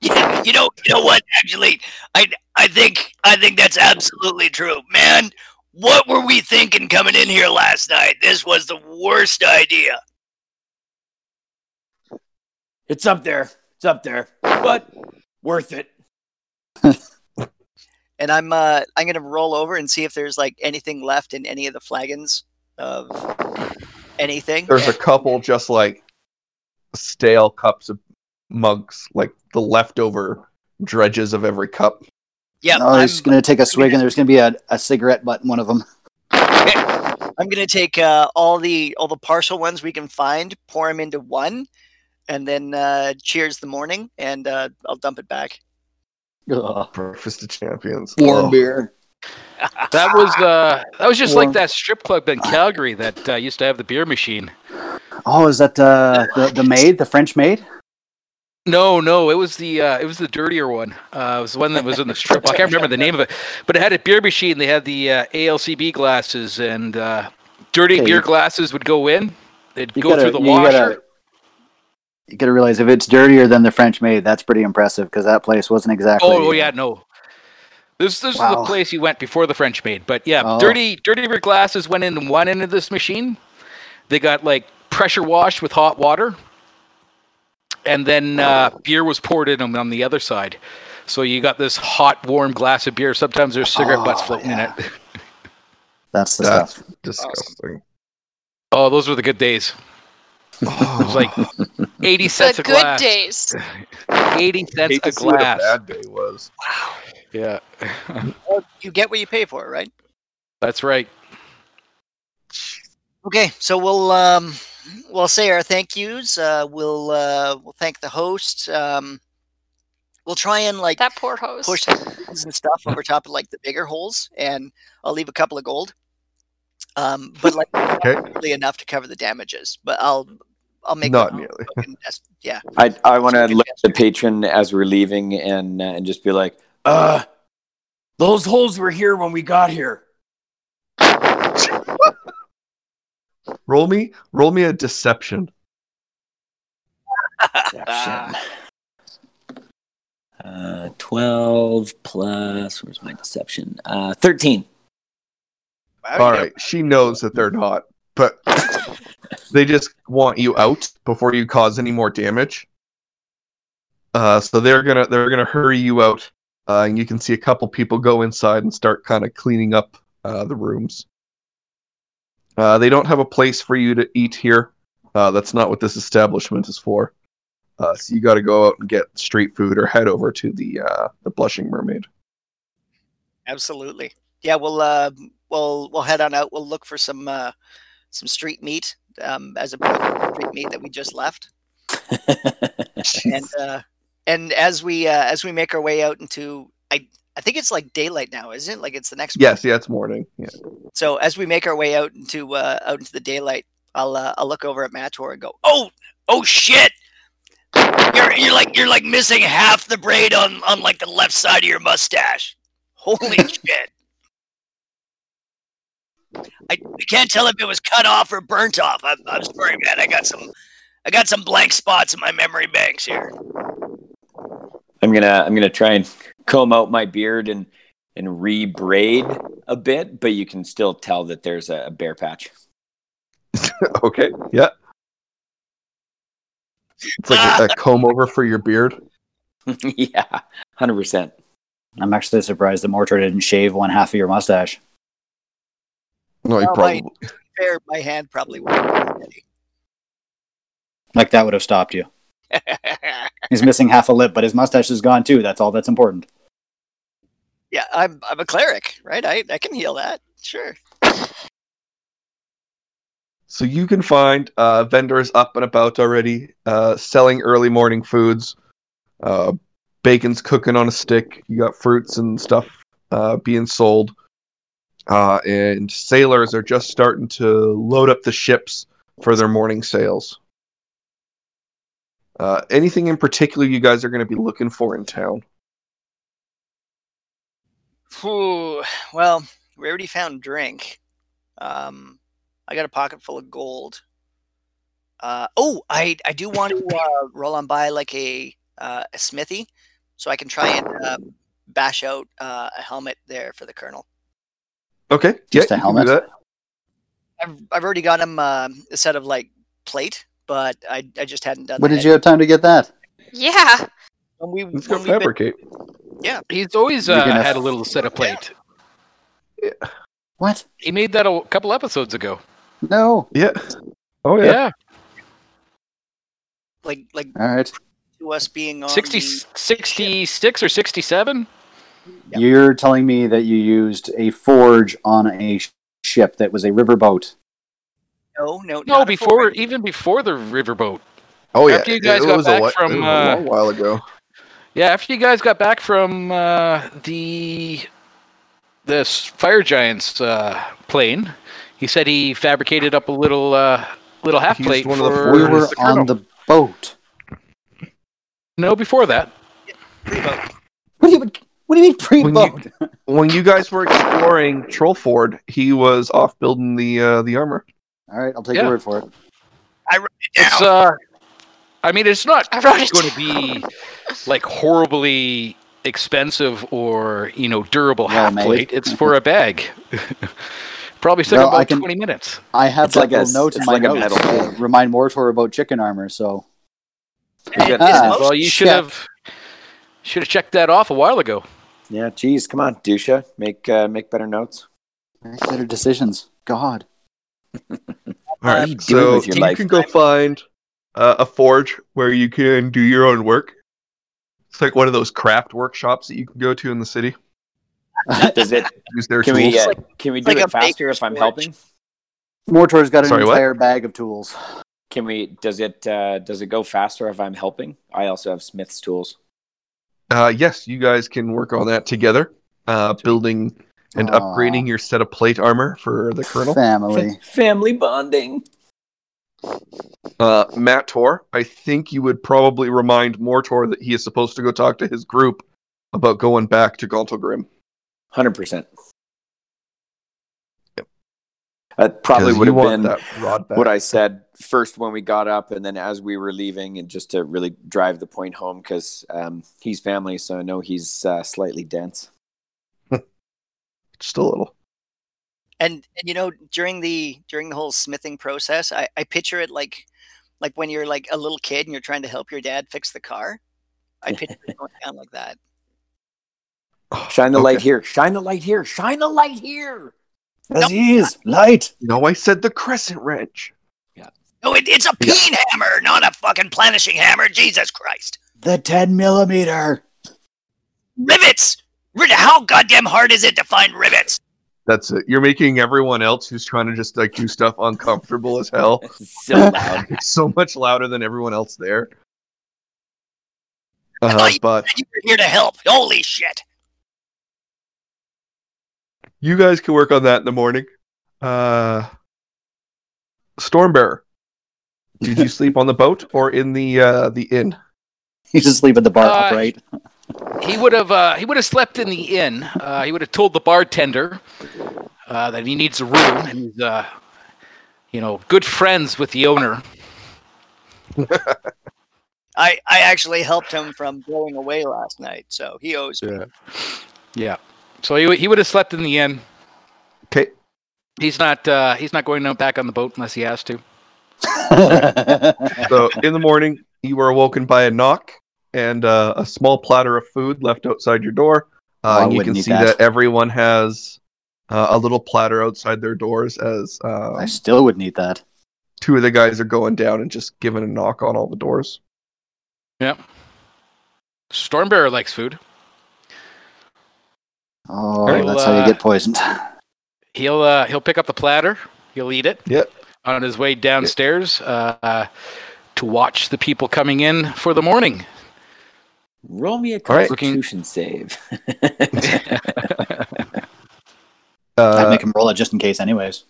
Yeah, you know, you know what? Actually, I, I think, I think that's absolutely true, man. What were we thinking coming in here last night? This was the worst idea. It's up there. It's up there. But worth it. (laughs) And I'm uh I'm gonna roll over and see if there's like anything left in any of the flagons of anything. There's a couple just like stale cups of mugs, like the leftover dredges of every cup. Yeah, oh, I'm, he's gonna take a swig, and there's gonna be a, a cigarette butt in one of them. I'm gonna take uh, all the all the partial ones we can find, pour them into one, and then uh, cheers the morning, and uh, I'll dump it back. Ugh. Breakfast of champions. Warm Oh. beer. That was uh, that was just Warm. like that strip club in Calgary that uh, used to have the beer machine. Oh, is that uh, the the maid, the French maid? No, no, it was the uh, it was the dirtier one. Uh, it was the one that was in the strip. I can't remember the name of it, but it had a beer machine. They had the uh, ALCB glasses, and uh, dirty Okay, beer glasses would go in. They'd You go gotta, through the you washer. Gotta, you gotta realize if it's dirtier than the French maid, that's pretty impressive because that place wasn't exactly. Oh, oh, yeah, no. This this is the place you went before the French maid. But yeah, Oh. dirty dirty beer glasses went in one end of this machine. They got like pressure washed with hot water, and then uh, beer was poured in them on the other side. So you got this hot, warm glass of beer. Sometimes there's cigarette butts Oh, floating yeah. in it. (laughs) That's the That's stuff. disgusting. Oh, those were the good days. It was like (laughs) eighty the cents a good glass. days. Eighty cents a see what a glass. bad day was. Wow. Yeah, (laughs) Well, you get what you pay for, right? that's right. Okay, so we'll um, we'll say our thank yous. Uh, we'll uh, we'll thank the host. Um, we'll try and like That poor host. push things (laughs) and stuff over top of like the bigger holes, and I'll leave a couple of gold. Um, but like (laughs) Okay. not really enough to cover the damages. But I'll I'll make Not nearly. (laughs) yeah. I I want to look at the patron as we're leaving and uh, and just be like, Uh Those holes were here when we got here. (laughs) Roll me, roll me a deception. Deception. Uh, 12 plus, where's my deception? Uh, 13. Wow, All you right, she knows that they're not, but they just want you out before you cause any more damage. Uh, so they're gonna they're gonna hurry you out, uh, and you can see a couple people go inside and start kind of cleaning up uh, the rooms. Uh, they don't have a place for you to eat here. Uh, that's not what this establishment is for. Uh, so you got to go out and get street food or head over to the uh, the Blushing Mermaid. Absolutely. Yeah, we'll uh, we'll we'll head on out. We'll look for some uh, some street meat um, as a street meat that we just left. And uh, and as we uh, as we make our way out into I I think it's like daylight now, isn't it? Like it's the next. Yes, yeah, it's morning. Yeah. So as we make our way out into uh, out into the daylight, I'll uh, I'll look over at MatTor and go, Oh, oh shit! You're you're like you're like missing half the braid on on like the left side of your mustache. Holy (laughs) shit! I, I can't tell if it was cut off or burnt off. I'm, I'm sorry, man. I got some I got some blank spots in my memory banks here. I'm gonna I'm gonna try and comb out my beard and and re-braid a bit, but you can still tell that there's a bear patch. (laughs) okay. Yeah. It's like a, a (laughs) comb over for your beard. (laughs) yeah, hundred percent. I'm actually surprised that MorTor didn't shave one half of your mustache. No, you Well, probably. my- fair, my hand probably would have Like that would have stopped you. (laughs) He's missing half a lip, but his mustache is gone too. That's all that's important. Yeah, I'm I'm a cleric, right? I, I can heal that. Sure. So you can find uh, vendors up and about already, uh, selling early morning foods. Uh, bacon's cooking on a stick. You got fruits and stuff uh, being sold. Uh, and sailors are just starting to load up the ships for their morning sails. Uh, anything in particular you guys are going to be looking for in town? Phew. Well, we already found drink. Um, I got a pocket full of gold. Uh, oh, I I do want to uh, roll on by like a uh, a smithy, so I can try and uh, bash out uh, a helmet there for the colonel. Okay, Just yeah, a you can do helmet? I've I've already got him uh, a set of like plate, but I I just hadn't done. When the did you have time to get that? Yeah. When we Let's go when we've been- fabricate. Yeah, he's always uh, gonna had a f- little set of plate. Yeah, What? He made that a couple episodes ago. No. Yeah. Oh Yeah, yeah. like like All right. to us being on 60, the- 66 or 67? Yeah. You're telling me that you used a forge on a sh- ship that was a riverboat. no no No, before forward. even before the riverboat. Oh yeah. After you guys it got was back a, whi- from, uh, a long while ago. Yeah, after you guys got back from uh, the the s- fire giants uh, plane, he said he fabricated up a little uh, little half He plate one of the We were the on the boat. no before that. Pre-boat. What do you What do you mean pre-boat? when you guys were exploring Trollford, he was off building the uh, the armor. All right, I'll take Yeah. your word for it. It's Down. uh, I mean, it's not it. going to be like horribly expensive or you know durable Well half plate. It's for a bag. (laughs) Probably took Well, I about can- twenty minutes. I have It's that like a- little note in my like notes to remind MorTor about chicken armor. So And Ah. Well, you should check. have should have checked that off a while ago. Yeah, geez, come on, Dusha, make uh, make better notes. make better decisions. God. (laughs) All What are you doing with your you life? can go find uh, a forge where you can do your own work. It's like one of those craft workshops that you can go to in the city. Does it? (laughs) Use their Can tools. we uh, can we do like it faster if I'm forge. helping? MorTor's got an Sorry, what? entire bag of tools. Can we? Does it? Uh, does it go faster if I'm helping? I also have Smith's tools. Uh, yes, you guys can work on that together, uh, building and Aw. upgrading your set of plate armor for the colonel. Family. Family bonding. Uh, MatTor, I think you would probably remind MorTor that he is supposed to go talk to his group about going back to Gauntlgrym. hundred percent. That probably 'Cause would have been that rod back. what I said first when we got up, and then as we were leaving, and just to really drive the point home because um, he's family, so I know he's uh, slightly dense. Just a little. And, and you know, during the during the whole smithing process, I, I picture it like like when you're like a little kid and you're trying to help your dad fix the car. I (laughs) picture it going down like that. Shine the Okay. light here. Shine the light here. Shine the light here. Aziz, light. No, I said the crescent wrench. No, it, it's a Yeah. peen hammer, not a fucking planishing hammer. Jesus Christ. The 10 millimeter. Rivets! How goddamn hard is it to find rivets? That's it. You're making everyone else who's trying to just like do stuff uncomfortable as hell. (laughs) So loud. (laughs) So much louder than everyone else there. Uh, thought you- but You were here to help. Holy shit. you guys can work on that in the morning. Uh, StormBearer, did you sleep on the boat or in the uh, the inn? You just sleep at the bar Uh, upright. He would have uh, he would have slept in the inn. Uh, he would have told the bartender uh, that he needs a room, and he's uh, you know good friends with the owner. (laughs) I, I actually helped him from going away last night, so he owes me. Yeah. Yeah, so he, he would have slept in the inn. Okay. He's not uh, he's not going back on the boat unless he has to. (laughs) So in the morning, you were awoken by a knock and uh, a small platter of food left outside your door. Uh, I and you can see that. that. everyone has uh, a little platter outside their doors as uh, I still would need that. two of the guys are going down and just giving a knock on all the doors. Yep. StormBearer likes food. Oh, Alright, that's well, how you uh, get poisoned. He'll uh, he'll pick up the platter. He'll eat it. Yep. On his way downstairs uh, to watch the people coming in for the morning. Roll me a All right. constitution save. (laughs) I'd Uh, make him roll it just in case, anyways.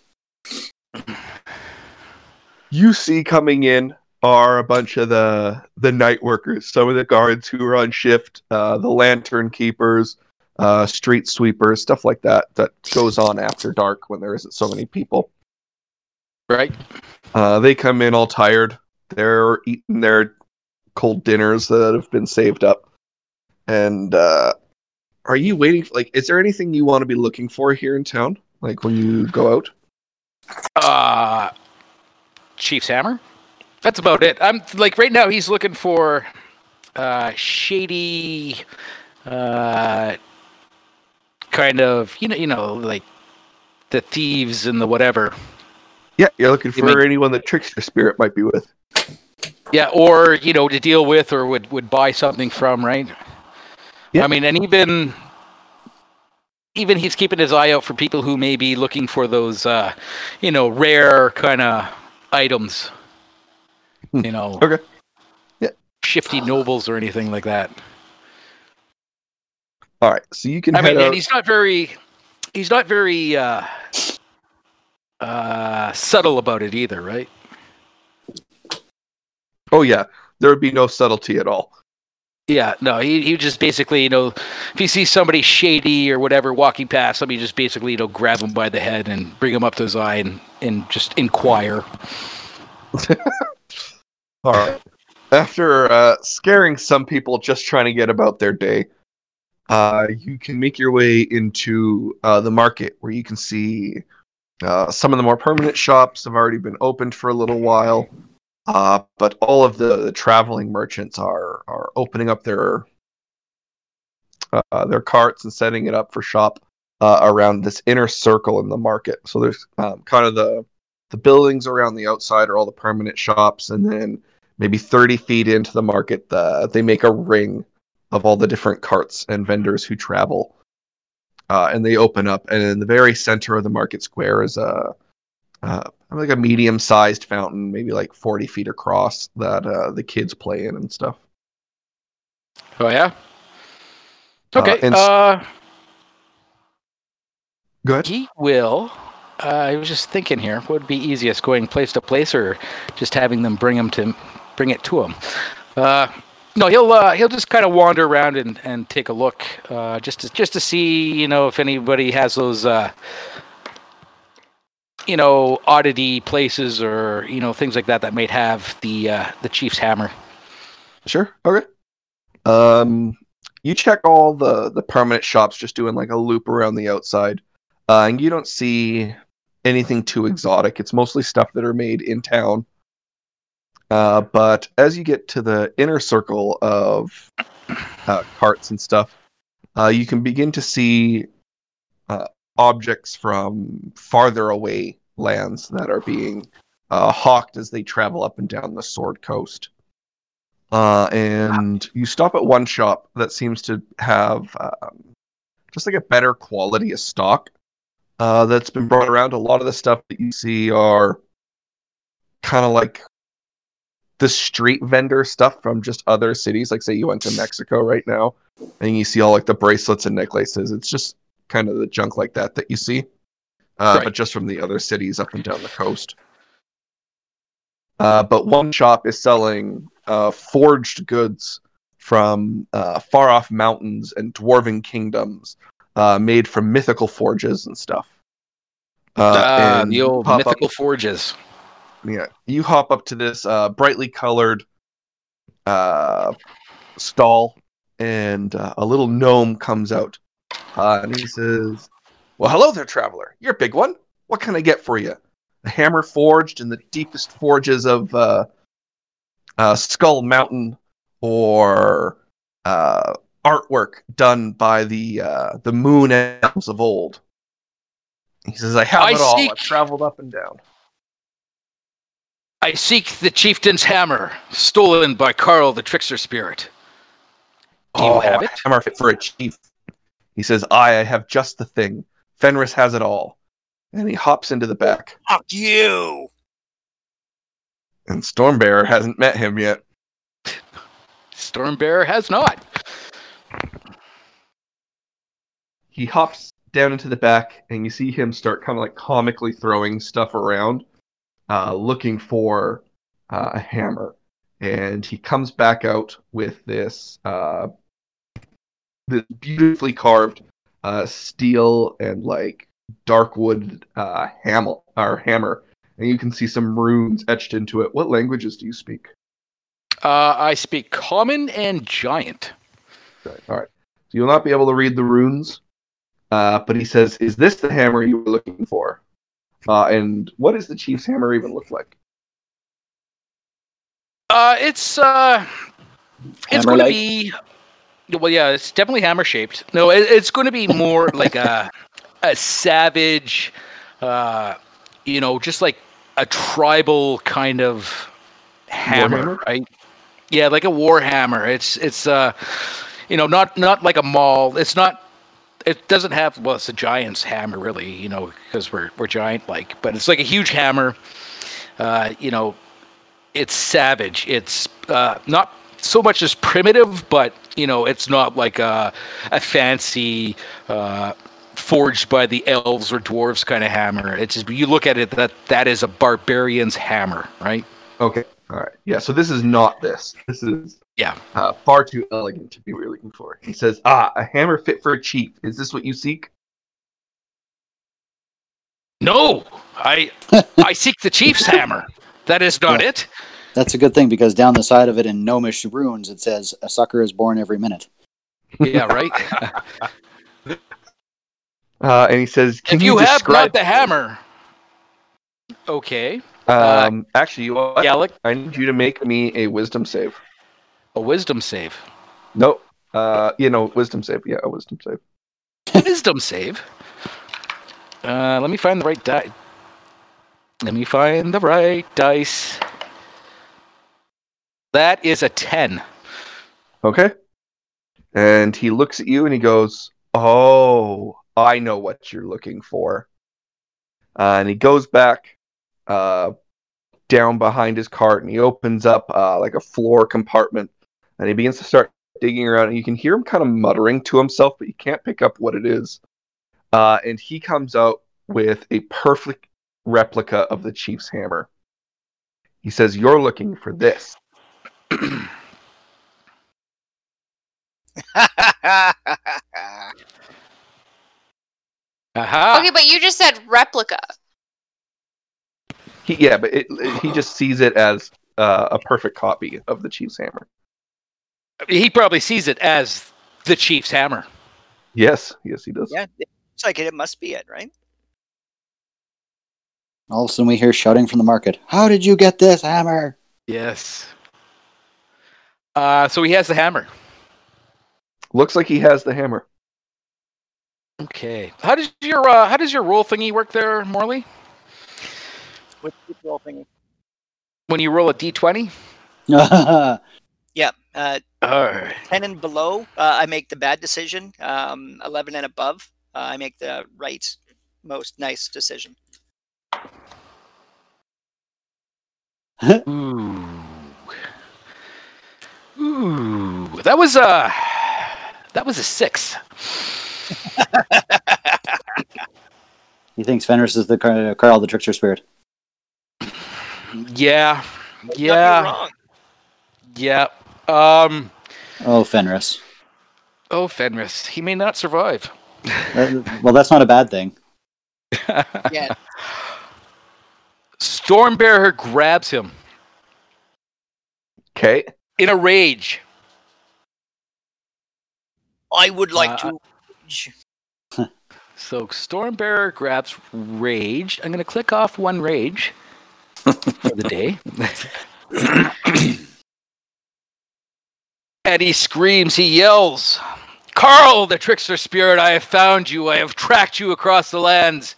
you see coming in are a bunch of the the night workers, some of the guards who are on shift, uh, the lantern keepers, uh, street sweepers, stuff like that. That goes on after dark when there isn't so many people. Right. Uh, they come in all tired. They're eating their cold dinners that have been saved up. And uh, are you waiting? For, like, is there anything you want to be looking for here in town? Like when you go out? Uh, Chief's hammer. That's about it. I'm like right now. He's looking for uh, shady, uh, kind of you know you know like the thieves and the whatever. Yeah, you're looking You for mean- anyone that Trickster Spirit might be with. Yeah, or you know to deal with or would would buy something from. Right. Yeah. I mean, and even even he's keeping his eye out for people who may be looking for those uh, you know rare kind of items. Hmm. You know. Okay. Yeah. Shifty nobles or anything like that. All right, so you can I mean, out. and he's not very, he's not very uh, uh, subtle about it either, right? Oh yeah, there would be no subtlety at all. Yeah, no, he he just basically, you know, if he sees somebody shady or whatever walking past him, he just basically, you know, grab him by the head and bring him up to his eye and and just inquire. (laughs) All right. After uh, scaring some people just trying to get about their day, uh, you can make your way into uh, the market where you can see uh, some of the more permanent shops have already been opened for a little while, uh, but all of the, the traveling merchants are are opening up their uh, their carts and setting it up for shop uh, around this inner circle in the market. So there's um, kind of the the buildings around the outside are all the permanent shops, and then maybe 30 feet into the market, the, they make a ring of all the different carts and vendors who travel. Uh, and they open up, and in the very center of the market square is a uh, like a medium-sized fountain, maybe like 40 feet across, that uh, the kids play in and stuff. Oh yeah. Uh, Okay. s- Uh, Good. he will. Uh, I was just thinking here, what would be easiest, going place to place or just having them bring him to bring it to him? No, he'll uh, he'll just kind of wander around and, and take a look, uh, just to, just to see, you know, if anybody has those, uh, you know, oddity places or you know things like that that might have the uh, the chief's hammer. Sure. Okay. Um, you check all the the permanent shops, just doing like a loop around the outside, uh, and you don't see anything too exotic. It's mostly stuff that are made in town. Uh, but as you get to the inner circle of uh, carts and stuff, uh, you can begin to see uh, objects from farther away lands that are being uh, hawked as they travel up and down the Sword Coast. And you stop at one shop that seems to have um, just like a better quality of stock that's been brought around. A lot of the stuff that you see are kind of like the street vendor stuff from just other cities. Like, say you went to Mexico right now, and you see all like the bracelets and necklaces. It's just kind of the junk like that that you see, uh, Right. but just from the other cities up and down the coast. Uh, but one shop is selling uh, forged goods from uh, far off mountains and dwarven kingdoms, uh, made from mythical forges and stuff. Uh, and the old pop up- mythical yeah, you hop up to this uh, brightly colored uh, stall, and uh, a little gnome comes out, uh, and he says, "Well, hello there, traveler. You're a big one. What can I get for you? A hammer forged in the deepest forges of uh, uh, Skull Mountain, or uh, artwork done by the uh, the Moon Elves of old." He says, "I have I it all. seek- I've traveled up and down." I seek the chieftain's hammer, stolen by Carl the trickster spirit. Do you oh, have it? Oh, Hammer fit for a chief. He says, I, I have just the thing. Fenris has it all. And he hops into the back. Fuck you. And StormBearer hasn't met him yet. StormBearer has not. He hops down into the back, and you see him start kind of like comically throwing stuff around, uh, looking for uh, a hammer. And he comes back out with this uh, this beautifully carved uh, steel and like dark wood uh, hammer or hammer, and you can see some runes etched into it. What languages do you speak? Uh, I speak common and giant. Right. All right. So you'll not be able to read the runes, uh, but he says, "Is this the hammer you were looking for?" Uh, and what does the chief's hammer even look like? Uh, it's uh, it's going to be. Well, yeah, it's definitely hammer shaped. No, it, it's going to be more (laughs) like a a savage, uh, you know, just like a tribal kind of hammer, Warhammer? right? Yeah, like a war hammer. It's it's uh, you know, not not like a maul. It's not. It doesn't have well, it's a giant's hammer, really. You know, because we're we're giant like, but it's like a huge hammer. Uh, you know, it's savage. It's uh, not so much as primitive, but you know, it's not like a, a fancy uh, forged by the elves or dwarves kind of hammer. It's just you look at it that that is a barbarian's hammer, right? Okay. All right. Yeah. So this is not this. This is Yeah. uh, far too elegant to be what you're looking for. He says, "Ah, a hammer fit for a chief. Is this what you seek?" No, I I (laughs) seek the chief's hammer. That is not Yeah. it. That's a good thing because down the side of it in gnomish runes it says a sucker is born every minute. Yeah, right. (laughs) Uh, and he says, "Can if you, have describe not the hammer, okay, Um, actually, you know what? Gallic, I need you to make me a wisdom save. A wisdom save. Nope. Uh, you know, wisdom save. Yeah, a wisdom save. (laughs) wisdom save. Uh, let me find the right die. Let me find the right dice. That is a 10. Okay. And he looks at you and he goes, "Oh, I know what you're looking for." Uh, and he goes back uh, down behind his cart and he opens up uh, like a floor compartment and he begins to start digging around. And you can hear him kind of muttering to himself, but you can't pick up what it is. Uh, and he comes out with a perfect replica of the chief's hammer. He says, "You're looking for this." Aha. (laughs) Okay, but you just said replica. He, yeah, but it, it- he just sees it as uh, a perfect copy of the Chief's hammer. He probably sees it as the Chief's hammer. Yes, yes, he does. yeah, it looks like it. It must be it, right? All of a sudden, we hear shouting from the market. How did you get this hammer? Yes. Uh, so he has the hammer. Looks like he has the hammer. Okay. How does your uh, how does your roll thingy work there, Morley? With the roll thing. When you roll a d20? (laughs) Yeah. Uh, Oh. 10 and below, uh, I make the bad decision. Um, 11 and above, uh, I make the right most nice decision. Ooh. Ooh. That was a that was a six. (laughs) he thinks Fenris is the Car- Carl the trickster spirit. Yeah. Yeah. wrong. Yeah. Um. Oh, Fenris. Oh, Fenris. He may not survive. Well, that's not a bad thing. (laughs) Yeah. StormBearer grabs him Okay. in a rage. I would like Uh, to. (laughs) So StormBearer grabs rage. I'm going to click off one rage (laughs) for the day. (clears throat) and he screams, he yells, Carl, the trickster spirit, I have found you. I have tracked you across the lands.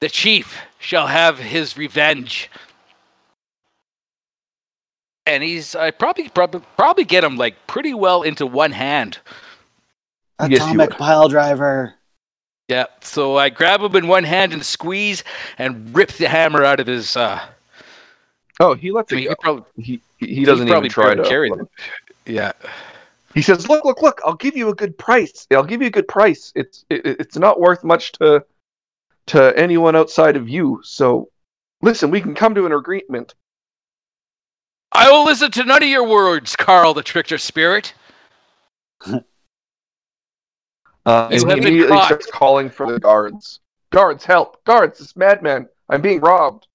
The chief shall have his revenge. And he's, I probably, probably, probably get him like pretty well into one hand. Atomic would. pile driver. Yeah, so I grab him in one hand and squeeze and rip the hammer out of his. Uh, Oh, he lets I it mean, go. he probably, He, he doesn't probably even try to carry them. it. yeah. He says, "Look, look, look! I'll give you a good price. I'll give you a good price. It's it, it's not worth much to to anyone outside of you. So, listen, we can come to an agreement." I will listen to none of your words, Carl the trickster spirit. Uh, You and he immediately caught. starts calling for the guards. Guards, help! Guards, this madman! I'm being robbed.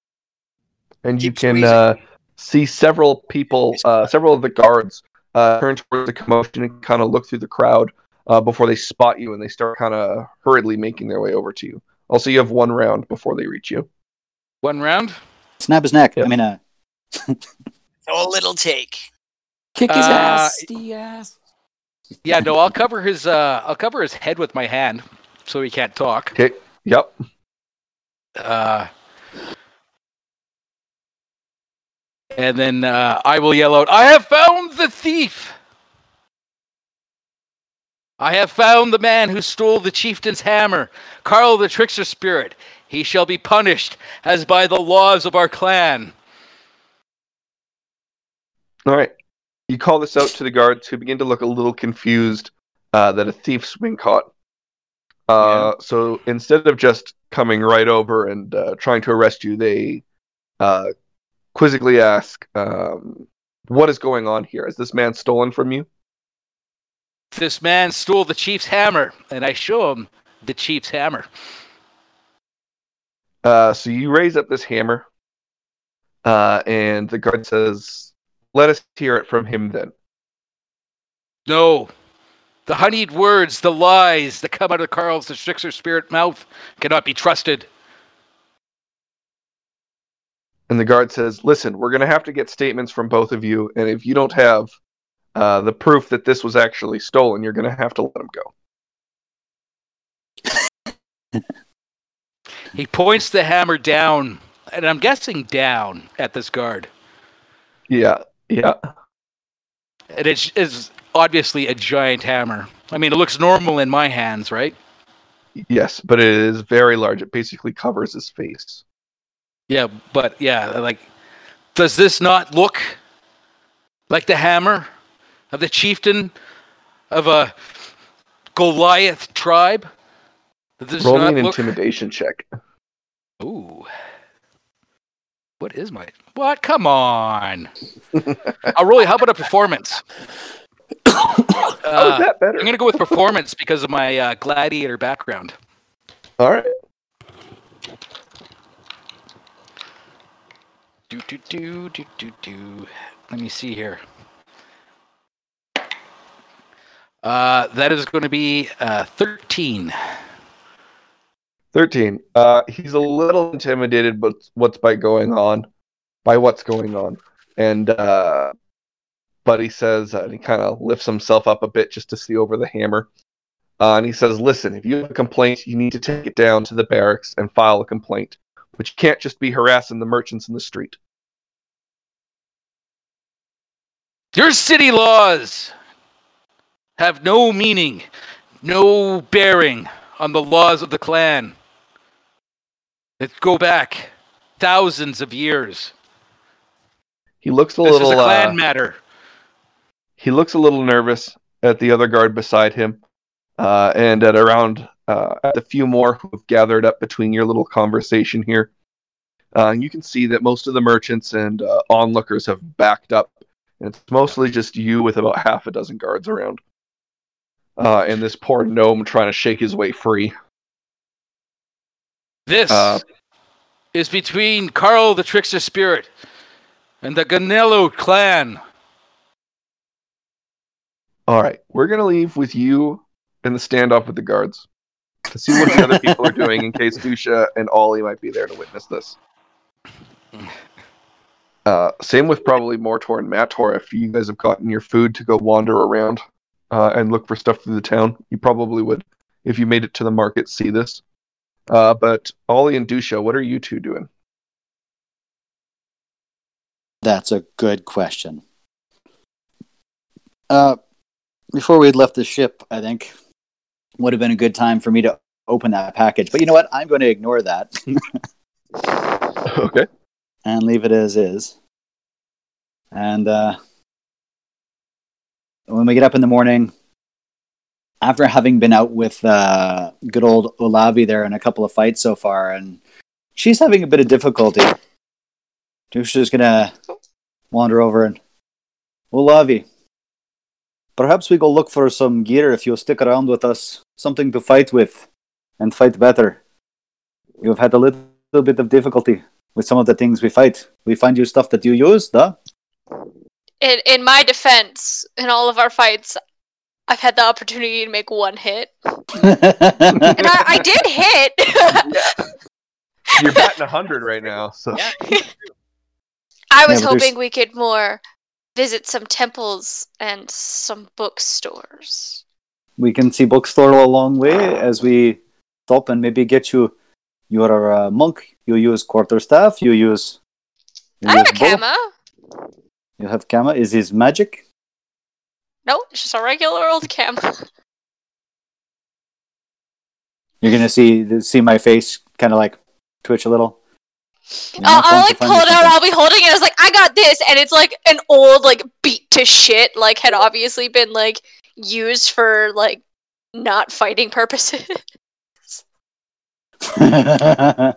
And you can uh, see several people, uh, several of the guards, uh, turn towards the commotion and kind of look through the crowd uh, before they spot you and they start kind of hurriedly making their way over to you. Also, you have one round before they reach you. One round. Snap his neck. Yeah. I mean, uh, (laughs) So a little take. Kick his Uh, ass. The ass. Yeah, no, I'll cover his. Uh, I'll cover his head with my hand, so he can't talk. Okay. Yep. Uh, and then uh, I will yell out, "I have found the thief! I have found the man who stole the chieftain's hammer, Carl the trickster spirit. He shall be punished as by the laws of our clan." All right. You call this out to the guards who begin to look a little confused uh, that a thief's been caught. Uh, So instead of just coming right over and uh, trying to arrest you, they uh, quizzically ask, um, What is going on here? Has this man stolen from you? This man stole the chief's hammer, and I show him the chief's hammer. Uh, so you raise up this hammer, uh, and the guard says, Let us hear it from him then. No. The honeyed words, the lies that come out of Carl's the trickster spirit mouth cannot be trusted. And the guard says, "Listen, we're going to have to get statements from both of you, and if you don't have uh, the proof that this was actually stolen, you're going to have to let him go." (laughs) He points the hammer down, and I'm guessing down at this guard. Yeah, yeah. And it's, it's obviously a giant hammer. I mean, it looks normal in my hands, right? Yes, but it is very large. It basically covers his face. Yeah, but yeah, like, does this not look like the hammer of the chieftain of a Goliath tribe? Roll me not an look- intimidation check. Ooh. What is my what? Come on. (laughs) I'll roll. How about a performance? Uh, that better? I'm gonna go with performance because of my uh, gladiator background. All right. Do do do do do do. Let me see here. Uh, that is going to be uh, 13. 13. Uh, he's a little intimidated but what's by going on, by what's going on. And uh, Buddy says, uh, and he kind of lifts himself up a bit just to see over the hammer. Uh, and he says, listen, if you have a complaint, you need to take it down to the barracks and file a complaint. But you can't just be harassing the merchants in the street. Your city laws have no meaning, no bearing on the laws of the clan that go back thousands of years. He looks a This little is a clan uh, matter. he looks a little nervous at the other guard beside him, uh, and at around uh, at the few more who have gathered up between your little conversation here. Uh, you can see that most of the merchants and uh, onlookers have backed up, and it's mostly just you with about half a dozen guards around, uh, and this poor gnome trying to shake his way free. This uh, is between Carl the Trickster Spirit and the Ganello clan. All right, we're gonna leave with you in the standoff with the guards to see what the other people are doing in case Dusha and Olly might be there to witness this. Uh, same with probably MorTor and MatTor. If you guys have gotten your food to go wander around uh, and look for stuff through the town, you probably would, if you made it to the market, see this. Uh, but Olly and Dusha, what are you two doing? That's a good question. Uh, before we had left the ship, I think would have been a good time for me to open that package. But you know what? I'm going to ignore that (laughs) okay. and leave it as is. And uh, when we get up in the morning, after having been out with uh, good old Olavi there in a couple of fights so far, and she's having a bit of difficulty. Dusha's gonna wander over and Olavi. Perhaps we go look for some gear if you'll stick around with us, something to fight with, and fight better. You've had a little bit of difficulty with some of the things we fight. We find you stuff that you use, duh? In in my defense, in all of our fights, I've had the opportunity to make one hit, and I, I did hit. (laughs) You're batting 100 right now, so. Yeah. (laughs) I was Yeah, but there's- hoping we could more visit some temples and some bookstores. we can see bookstore a long way as we stop and maybe get you. You're a uh, monk. You use quarterstaff. You use. You I have kama. You have kama. Is his magic? No, it's just a regular old kama. You're gonna see see my face kind of like twitch a little. I'll, I'll like pull it out. I'll be holding it. I was like, I got this, and it's like an old, like beat to shit. Like had obviously been like used for like not fighting purposes. (laughs) (laughs)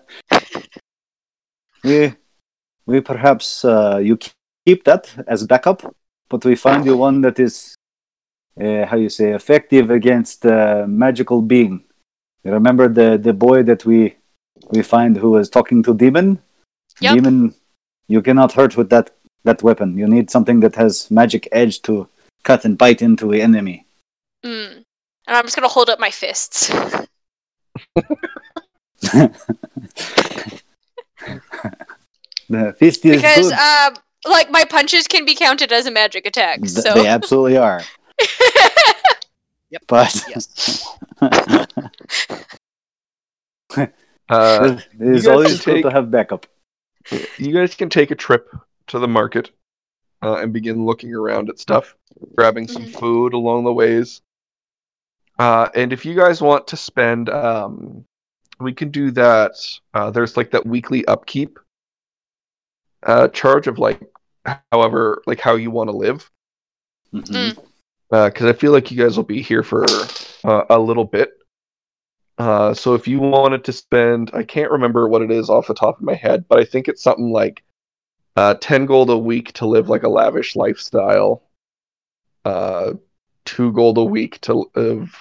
we we perhaps uh, you keep that as backup, but we find you one that is uh, how you say effective against uh, magical being. You remember the the boy that we we find who is talking to demon. Yep. Demon, you cannot hurt with that that weapon. You need something that has magic edge to cut and bite into the enemy. Mm. And I'm just gonna hold up my fists. (laughs) the fist is because good. um like my punches can be counted as a magic attack Th- so They absolutely are. (laughs) Yep. But Yes. (laughs) Uh, it is guys always can good to have backup. you guys can take a trip to the market uh, and begin looking around at stuff, grabbing some Mhm. food along the ways. Uh, and if you guys want to spend, um, we can do that. Uh, there's like that weekly upkeep uh, charge of like, however, like how you want to live. Mhm. Because I feel like you guys will be here for uh, a little bit. Uh, so if you wanted to spend, I can't remember what it is off the top of my head, but I think it's something like uh, 10 gold a week to live like a lavish lifestyle. Uh, two gold a week to live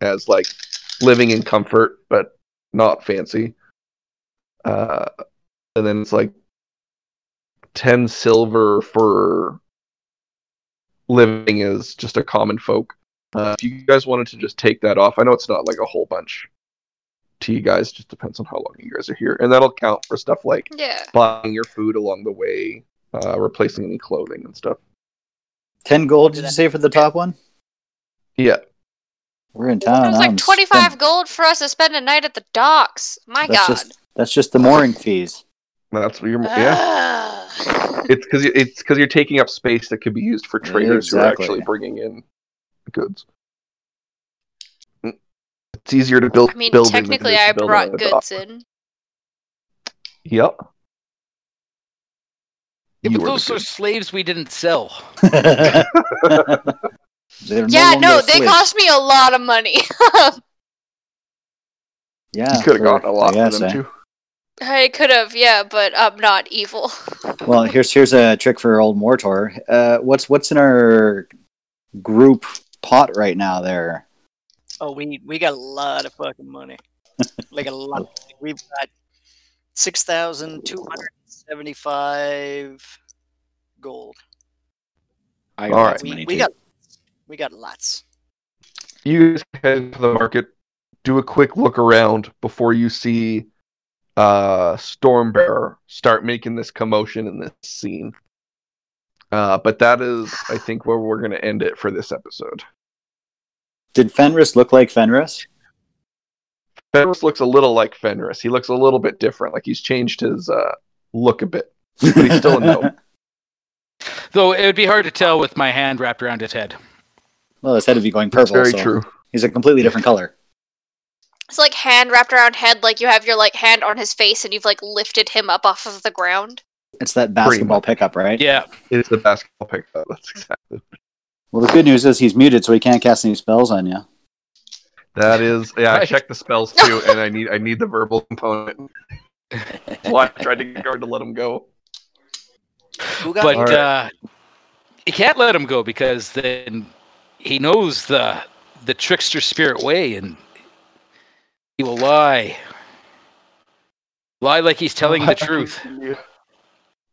as like living in comfort, but not fancy. Uh, and then it's like ten silver for living as just a common folk. Uh, if you guys wanted to just take that off, I know it's not like a whole bunch to you guys. Just depends on how long you guys are here, and that'll count for stuff like Yeah. buying your food along the way, uh, replacing any clothing and stuff. Ten gold, did you say for the top one? Yeah, We're in It town. was like I'm 25 spend- gold for us to spend a night at the docks. My That's god. just that's just the mooring fees. that's what you're. Yeah, it's because it's because you're taking up space that could be used for Yeah, traders who are actually bringing in goods. It's easier to build. I mean, buildings technically, is I brought goods dock. in. Yep. Yeah, but those are slaves we didn't sell. (laughs) (laughs) They're no Yeah, no, they slaves. cost me a lot of money. (laughs) Yeah, you could have gotten a lot I guess, for them eh? too. I could have, yeah, but I'm not evil. Well, here's here's a trick for old MorTor. Uh, what's what's in our group pot right now? There, Oh, we we got a lot of fucking money. (laughs) like a lot. We've got six thousand two hundred seventy-five gold. I got right. lots of We, we got we got lots. you guys head to the market, do a quick look around before you see uh StormBearer start making this commotion in this scene. Uh, but that is, I think, where we're going to end it for this episode. did Fenris look like Fenris? Fenris looks a little like Fenris. He looks a little bit different, like he's changed his uh, look a bit. But he's still a gnome. (laughs) Though it would be hard to tell with my hand wrapped around his head. well, his head would be going That's purple. very so true. He's a completely different color. It's like hand wrapped around head, like you have your like hand on his face and you've like lifted him up off of the ground. It's that basketball pickup, right? Yeah. It's the basketball pickup. That's exactly. Well, the good news is he's muted, so he can't cast any spells on you. That is, yeah. I checked the spells too, and I need I need the verbal component. (laughs) That's why I tried to get guard to let him go. Who got But Alright. uh, you can't let him go because then he knows the the trickster spirit way and he will lie. Lie like he's telling the (laughs) truth.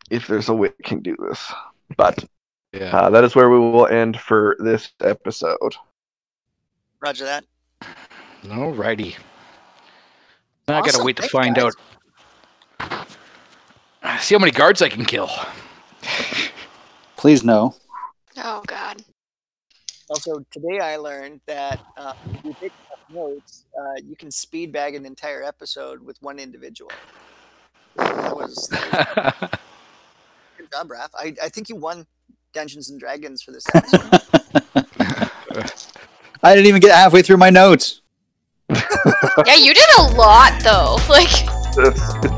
If there's a way we can do this, but Yeah. uh, that is where we will end for this episode. Roger that. Alrighty. Now I gotta wait to Thanks, find guys. out. See how many guards I can kill. Please no. Oh god. Also, today I learned that uh, if you take enough notes, uh, you can speed bag an entire episode with one individual. That was, that was (laughs) good job, Raph. I, I think you won Dungeons and Dragons for this (laughs) episode. I didn't even get halfway through my notes. (laughs) Yeah, you did a lot though. (laughs) Like It's, it's